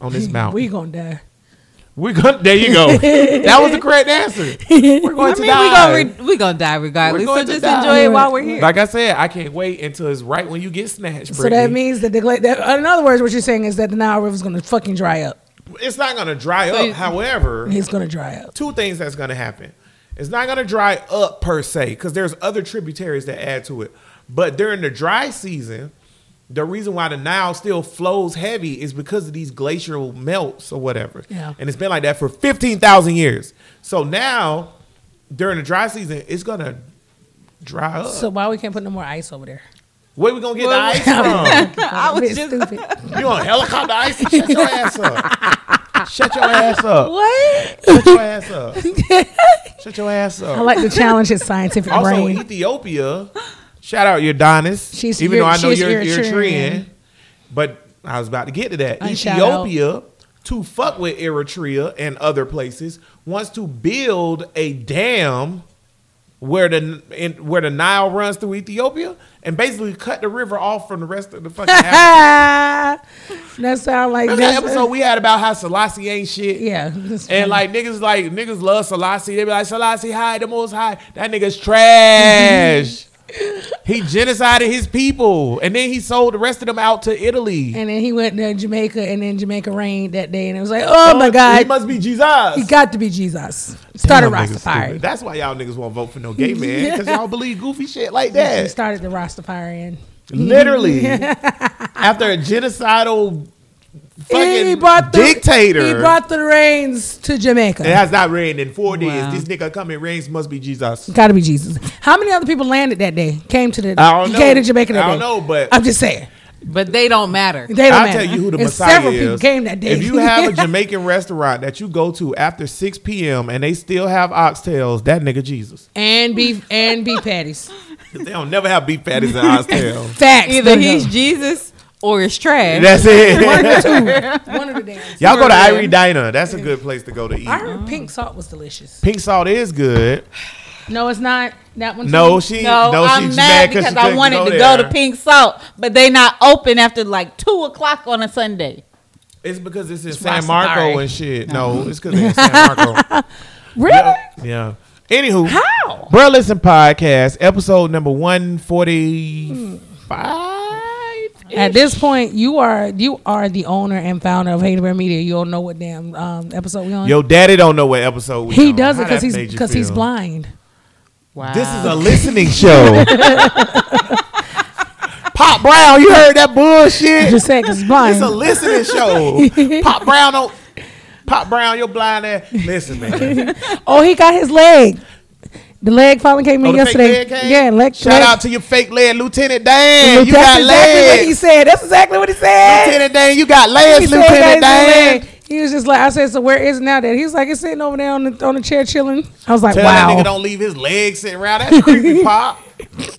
on this mountain. We gonna die. We're going there you go. that was the correct answer. We're going I to mean, die. we gonna re- we gonna die regardless. We're going So just die. enjoy it while we're here. Like I said, I can't wait until it's right when you get snatched. So that means that the that, in other words, what you're saying is that the Nile River is gonna fucking dry up. it's not going to dry So up. However, It's gonna dry up. two things that's going to happen. It's not going to dry up per se because there's other tributaries that add to it. But during the dry season, the reason why the Nile still flows heavy is because of these glacial melts or whatever. Yeah. And it's been like that for 15,000 years. So now, during the dry season, it's going to dry up. So why we can't put no more ice over there? Where we going to get Well, the ice from? I A was just stupid. You on helicopter ice? Shut your ass up. Shut your ass up. what? Shut your ass up. Shut your ass up. I like to challenge his scientific Also, brain. Ethiopia. Shout out Udonis. She's even though I know you're Eritrean. But I was about to get to that. Oh, and. Ethiopia, to fuck with Eritrea and other places, wants to build a dam where the in, where the Nile runs through Ethiopia and basically cut the river off from the rest of the fucking. That sound like Remember that episode we had about how Selassie ain't shit? Yeah. And funny. like niggas like niggas love Selassie. They be like Selassie high, the most high. That nigga's trash. he genocided his people, and then he sold the rest of them out to Italy. and then he went to Jamaica, and then Jamaica rained that day, and it was like, oh my god, he must be Jesus. he got to be Jesus. Started Damn, Rastafari. That's why y'all niggas won't vote for no gay man because y'all believe goofy shit like He that. started the Rastafarian. Literally, after a genocidal he brought the, dictator. He brought the rains to Jamaica. it has not rained in four days. Wow. This nigga coming rains must be Jesus. Got to be Jesus. How many other people landed that day? Came to the I don't know. came to Jamaica that I don't day? know, but I'm just saying but they don't matter. they don't I'll matter. tell you who the And Messiah several is. people came that day. If you have a Jamaican restaurant that you go to after 6 p.m. and they still have oxtails, that nigga Jesus. and beef and beef patties, They don't never have beef patties and oxtails. facts. Either he's go. Jesus or it's trash. That's it. one of the damn. Y'all go to Irie Diner. That's a good place to go to eat. I heard pink salt was delicious. Pink salt is good. No, it's not. That one. No, she No, no, I'm she's mad because because I wanted to go to Pink Salt, but they not open after like two o'clock on a Sunday. It's because it's in San Rastafari. Marco and shit. No, it's because it's in San Marco. Really? yeah. yeah. Anywho, How? Bro Listen Podcast, episode number 145. At this point, you are you are the owner and founder of Hater Bear Media. You don't know what damn um, episode we on. Yo, daddy don't know what episode we he on. does it because he's because he's blind. Wow. This is a listening show. Pop Brown, you heard that bullshit? You Just said because he's blind. It's a listening show. Pop Brown don't. Pop Brown, you're blind ass. Listen, man. oh, he got his leg. The leg finally came in Oh, the fake yesterday. leg came? Yeah, leg. Shout leg. out to your fake leg, Lieutenant Dan. That's You got exactly what he said. That's exactly what he said. Lieutenant Dan, you got legs, Lieutenant "Guys, Dan. leg." He was just like, I said, so where is it now? That he was like, it's sitting over there on the on the chair chilling. I was like, Tell wow. that nigga don't leave his legs sitting around. That's creepy, Pop.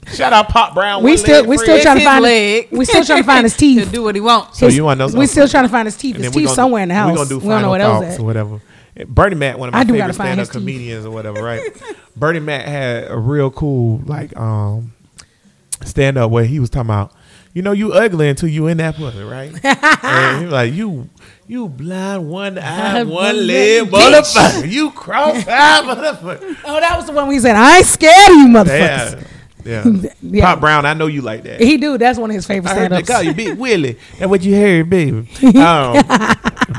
Shout out Pop Brown. We still we still trying to find leg. we still trying to find his teeth. to teeth. do what he wants. So you wanna know We still trying to find his teeth. His teeth gonna- somewhere in the house. We gonna do we don't know what else thoughts or whatever. Bernie Mac, one of my I favorite stand-up comedians or whatever, right? Bernie Mac had a real cool like um stand up where he was talking about, you know, you ugly until you in that pussy, right? and he was like, you you blind one eye, One leg motherfucker. You cross-eyed motherfucker. Oh, that was the one where he said, I ain't scared of you motherfuckers. Yeah. Yeah. Yeah. Pop Brown, I know you like that. He do. That's one of his favorite I stand they call you. Big Willie. That's what you heard, baby. Um,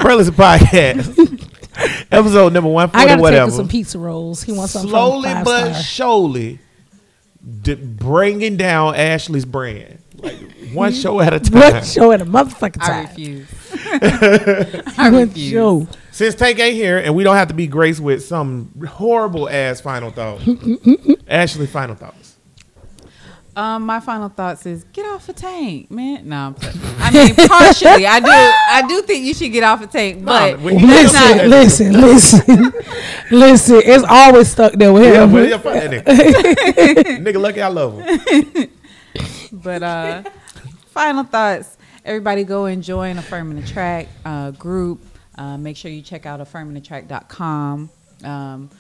Burleson Podcast. Episode number one I forty, gotta take whatever. him some pizza rolls. He wants something Slowly from five but star. surely, d- bringing down Ashley's brand, like one show at a time. What show at a motherfucking I time? refuse. I What refuse. show? Since Tank ain't here, and we don't have to be graced with some horrible ass final thought. Ashley, final thoughts. Um, my final thoughts is get off a tank, man. No, I'm playing. I mean partially. I do. I do think you should get off a tank, but we- that's Listen, not. listen, listen, listen. It's always stuck there with Yeah, him. but yeah, fuck that nigga. nigga, lucky I love him. But uh, final thoughts. Everybody go and join Affirm and Attract uh, group. Uh, make sure you check out affirmandattract.com. Um,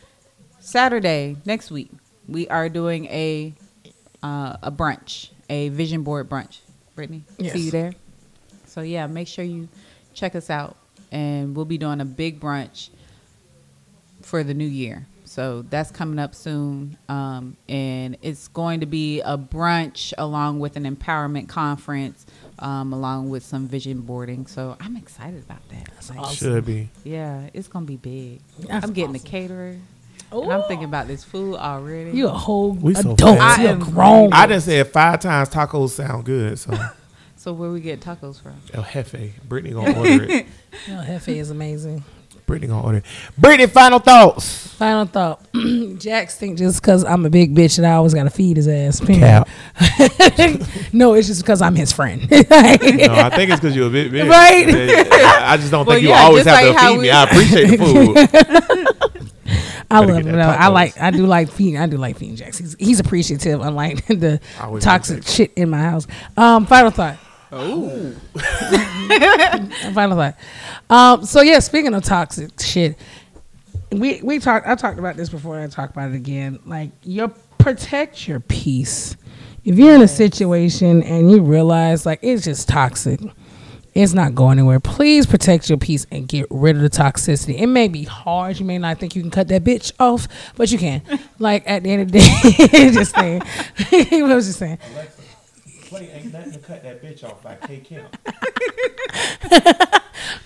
Saturday next week, we are doing a uh, a brunch, a vision board brunch. Brittany, Yes. see you there. So yeah, make sure you check us out, and we'll be doing a big brunch for the new year. So that's coming up soon, um, and it's going to be a brunch along with an empowerment conference, um, along with some vision boarding. So I'm excited about that. Like, Should be. Yeah, it's gonna be big. That's I'm getting awesome. a caterer, and I'm thinking about this food already. You a whole We so adult. fast. You I a am grown. I done said five times tacos sound good, so so where we get tacos from? El Jefe. Brittany gonna order it. Yo, Jefe is amazing. Brittany gonna order it. Brittany, final thoughts. Final thought. Jax think just because I'm a big bitch that I always gotta feed his ass. period. Cap. no, it's just because I'm his friend. No, I think it's because you're a bit big. Right. I just don't Well, think you yeah, always just have like to how feed we- me. I appreciate the food. I Gotta love get him. that though. I like. I do like feeding. I do like feeding Jax. He's, he's appreciative, unlike the toxic shit in my house. Um, final thought. Oh. final thought. Um, so yeah, speaking of toxic shit, we we talked. I talked about this before. I talk about it again. Like you protect your peace. If you're in a situation and you realize like it's just toxic, it's not going anywhere. Please protect your peace and get rid of the toxicity. It may be hard. You may not think you can cut that bitch off, but you can. like at the end of the day, just saying. he was just saying. Alexa, Play ain't nothing to cut that bitch off like K Kim.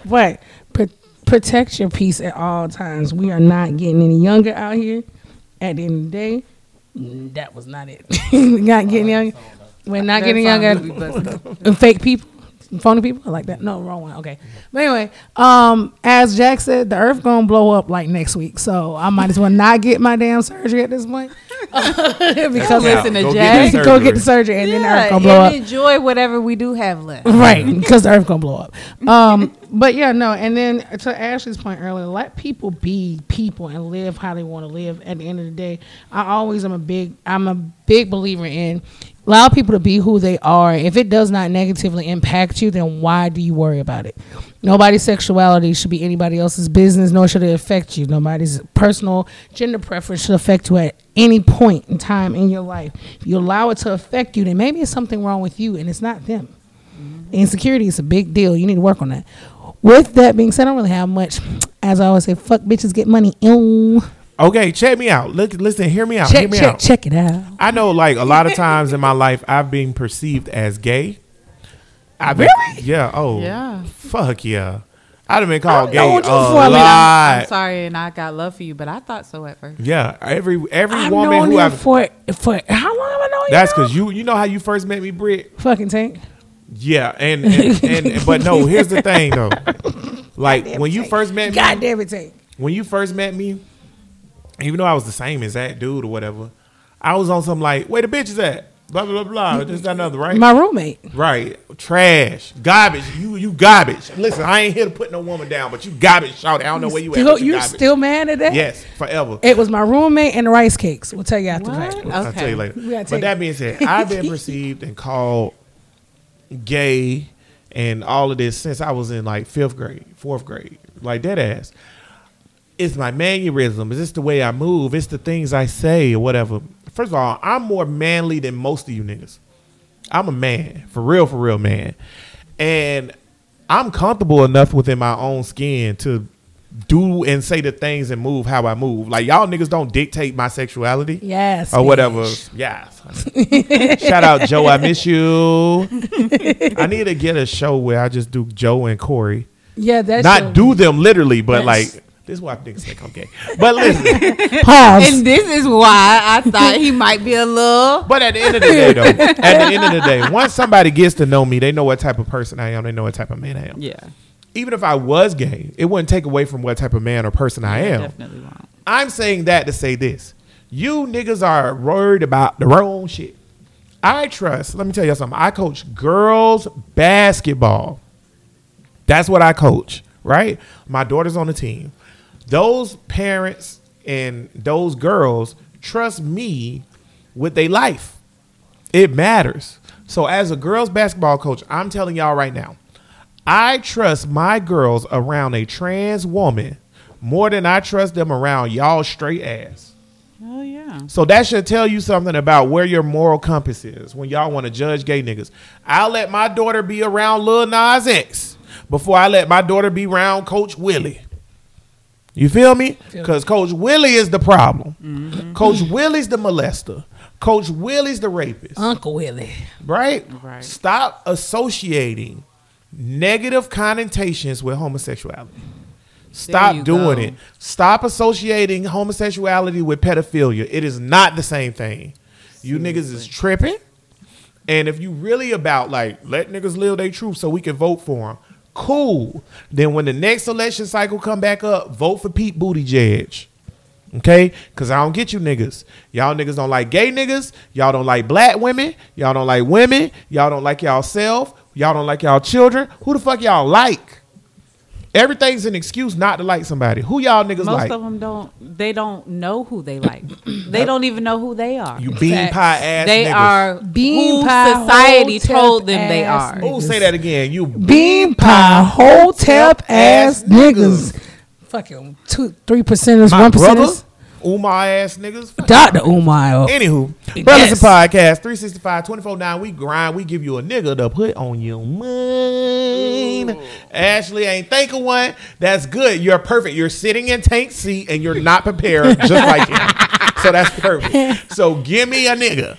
But pr- protect your peace at all times. We are not getting any younger out here. At the end of the day, that was not it. We're not getting younger. We're not getting younger. really busted. And fake people, phony people. I like that. No, wrong one. Okay. But anyway, um, as Jack said, the Earth gonna blow up like next week, so I might as well not get my damn surgery at this point because listen to Go Jack. go get the surgery. and then the Earth gonna blow up. enjoy whatever we do have left. right because the earth gonna blow up um but yeah no and then to ashley's point earlier let people be people and live how they want to live at the end of the day i always am a big i'm a big believer in allow people to be who they are if it does not negatively impact you then why do you worry about it nobody's sexuality should be anybody else's business nor should it affect you nobody's personal gender preference should affect you at any point in time in your life if you allow it to affect you then maybe it's something wrong with you and it's not them mm-hmm. insecurity is a big deal. You need to work on that. With that being said, I don't really have much. As I always say, fuck bitches, get money. Ew. Okay, check me out. Look, listen, hear me out. hear Check, me check, out. check it out. I know, like a lot of times in my life, I've been perceived as gay. I've been, Really? Yeah. Oh. Yeah. Fuck yeah. I'd have been called gay known a you for a minute. I'm sorry, and I got love for you, but I thought so at first. Yeah. Every every I've woman known who you I've for for how long have I known you? that's because you you know how you first met me, Britt. fucking tank. Yeah, and and, and but no, here's the thing though. Like when you first met me, God damn it, tank. when you first met me, even though I was the same as that dude or whatever, I was on some like, where the bitch is at? Blah blah blah blah. This that another right? My roommate. Right, trash, garbage. You you garbage. Listen, I ain't here to put no woman down, but you garbage. Shout, out I don't know where you at. Still, but you you're garbage. still mad at that? yes, forever. It was my roommate and the rice cakes. We'll tell you after What? fact. I'll tell you later. But that being said, I've been perceived and called gay and all of this since I was in like fifth grade, fourth grade, like dead ass. It's my mannerism. Is this the way I move? It's the things I say or whatever. First of all, I'm more manly than most of you niggas. I'm a man, for real, for real, man. And I'm comfortable enough within my own skin to do and say the things and move how I move. Like y'all niggas don't dictate my sexuality. Yes, Or whatever. bitch. Yes. Shout out Joe, I miss you. I need to get a show where I just do Joe and Corey. Yeah, that's Not do them literally, but Yes. like this is why niggas think I'm gay. But listen, pause. And this is why I thought he might be a little. but at the end of the day though, at the end of the day, once somebody gets to know me, they know what type of person I am, they know what type of man I am. Yeah, Even if I was gay, it wouldn't take away from what type of man or person I am. definitely won't. I'm saying that to say this. You niggas are worried about the wrong shit. I trust, let me tell you something. I coach girls basketball. That's what I coach, right? My daughter's on the team. Those parents and those girls trust me with their life. It matters. So, as a girls basketball coach, I'm telling y'all right now, I trust my girls around a trans woman more than I trust them around y'all straight ass. Oh yeah. So that should tell you something about where your moral compass is when y'all want to judge gay niggas. I'll let my daughter be around Lil Nas X before I let my daughter be around Coach Willie. You feel me? Because Coach Willie is the problem. Mm-hmm. Coach Willie's the molester. Coach Willie's the rapist. Uncle Willie. right? Right. Stop associating negative connotations with homosexuality. Stop doing go. it. Stop associating homosexuality with pedophilia. It is not the same thing. You niggas is tripping. And if you really about like let niggas live their truth so we can vote for them, cool. Then when the next election cycle come back up, vote for Pete Buttigieg. Okay? Cause I don't get you niggas. Y'all niggas don't like gay niggas. Y'all don't like black women. Y'all don't like women. Y'all don't like y'all self. Y'all don't like y'all children. Who the fuck y'all like? Everything's an excuse not to like somebody. Who y'all niggas like? Most like? of them don't. They don't know who they like. they don't even know who they are. you bean Facts. pie ass niggas. they niggas. are Bean who pie, society told them they ass are. Oh, say that again. You Bean pie, hotep ass niggas. Fuck you. Two, three percenters, My one percenters. Umar ass niggas. Dr. Umar. Anywho, Brothers Yes. and Podcast, 365, 24 9. We grind. We give you a nigga to put on your mind. Ashley ain't think of one. That's good. You're perfect. You're sitting in tank seat and you're not prepared just like him. So that's perfect. So give me a nigga.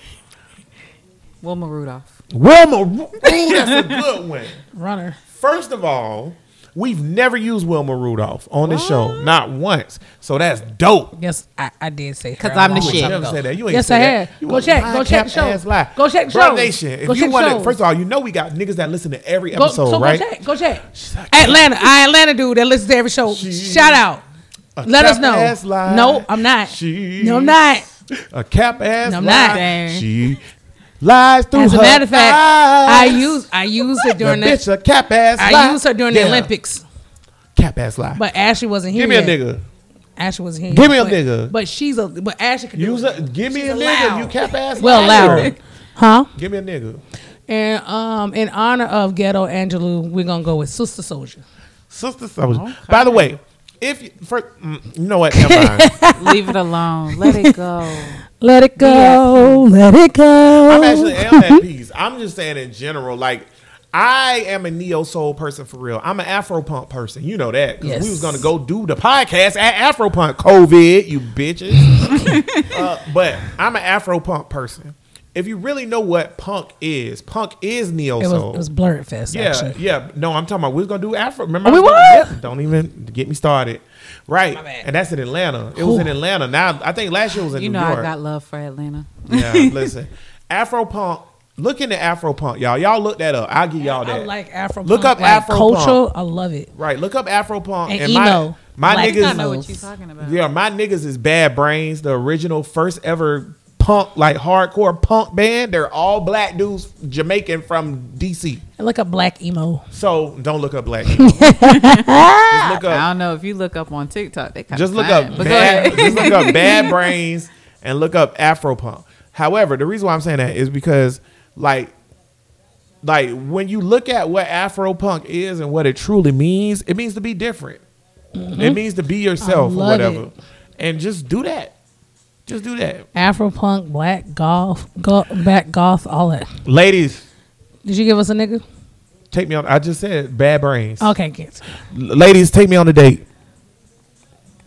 Wilma Rudolph. Wilma. Ooh, that's a good one. Runner. First of all, we've never used Wilma Rudolph on this show. Not once. So that's dope. Yes, I, I did say her 'Cause a I'm the shit. time Never ago. said that. You ain't Yes, said I that. have. You Go a check. Go check the show. lie. Go check the Bruh show. Nation, if Go you check the want to, show. first of all, you know we got niggas that listen to every Go, episode, so right? go check. Go check. Atlanta. I Atlanta dude that listens to every show. She- Shout out. Let us know. No, I'm not. She- No, I'm not. A cap ass No, I'm lie. not. She lies through As a matter of fact, I use I used it the during bitch the a cap ass lie. I used her during the Olympics. Cap ass lie. But Ashley wasn't here. Give me a nigga. Ashley wasn't here. Give me a but, nigga. But she's a but Ashley can do Use it. a, give me She's a nigga. loud. You cap ass Well liar. loud. Huh? Give me a nigga. And um in honor of Ghetto Angelou, we're gonna go with Sister Souljah. Sister Souljah. By the way, if you, for, mm, you know what, never mind. Leave it alone. Let it go. Let it go, let it go. I'm actually am at peace. I'm just saying in general, like I am a neo soul person for real. I'm an Afro punk person. You know that because we was gonna go do the podcast at Afro punk. COVID, you bitches. uh, but I'm an Afro punk person. If you really know what punk is, punk is neo it was soul. it was Blurred Fest. Yeah, actually. yeah. No, I'm talking about we was gonna do Afro. Remember, Oh, we I were? yeah, Don't even get me started. Right, My bad. and that's in Atlanta. It was in Atlanta. Now I think last year was in You New know I got love for Atlanta. Yeah, listen. Afro punk look into Afro punk, y'all. Y'all look that up. I'll give y'all that. I like Afro. Punk. Look up like Afro culture. punk. I love it. right. Look up Afro punk And my emo. my Black niggas. I know what you're talking about. Yeah, my niggas is Bad Brains, the original first ever punk, like hardcore punk band. They're all black dudes, Jamaican from DC. And look up black emo. So don't look up black. Emo. just look I don't know if you look up on TikTok, they kind Just of look up bad. just look up Bad Brains and look up Afro punk. However, the reason why I'm saying that is because like. Like when you look at what Afro punk is and what it truly means, it means to be different. It mm-hmm. means to be yourself or whatever. it. And just do that. Just do that. Afro punk, black golf, go, back goth, all that. Ladies, Did you give us a nigga? take me on. I just said bad brains. Okay, kids. L- Ladies, take me on a date,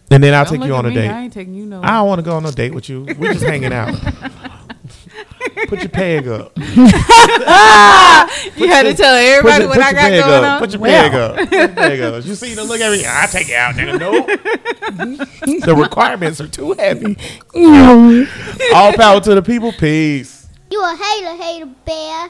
and then I'll Don't take look you at on a me, date. I ain't taking you no. I don't want to go on no date with you. We're just hanging out. Put your peg up. you had to tell everybody your- what I got peg going up. on. Put your peg up. Put your peg up. You see them look at me. I take it out, nigga. No. the requirements are too heavy. All power to the people. Peace. You a hater, hater bear.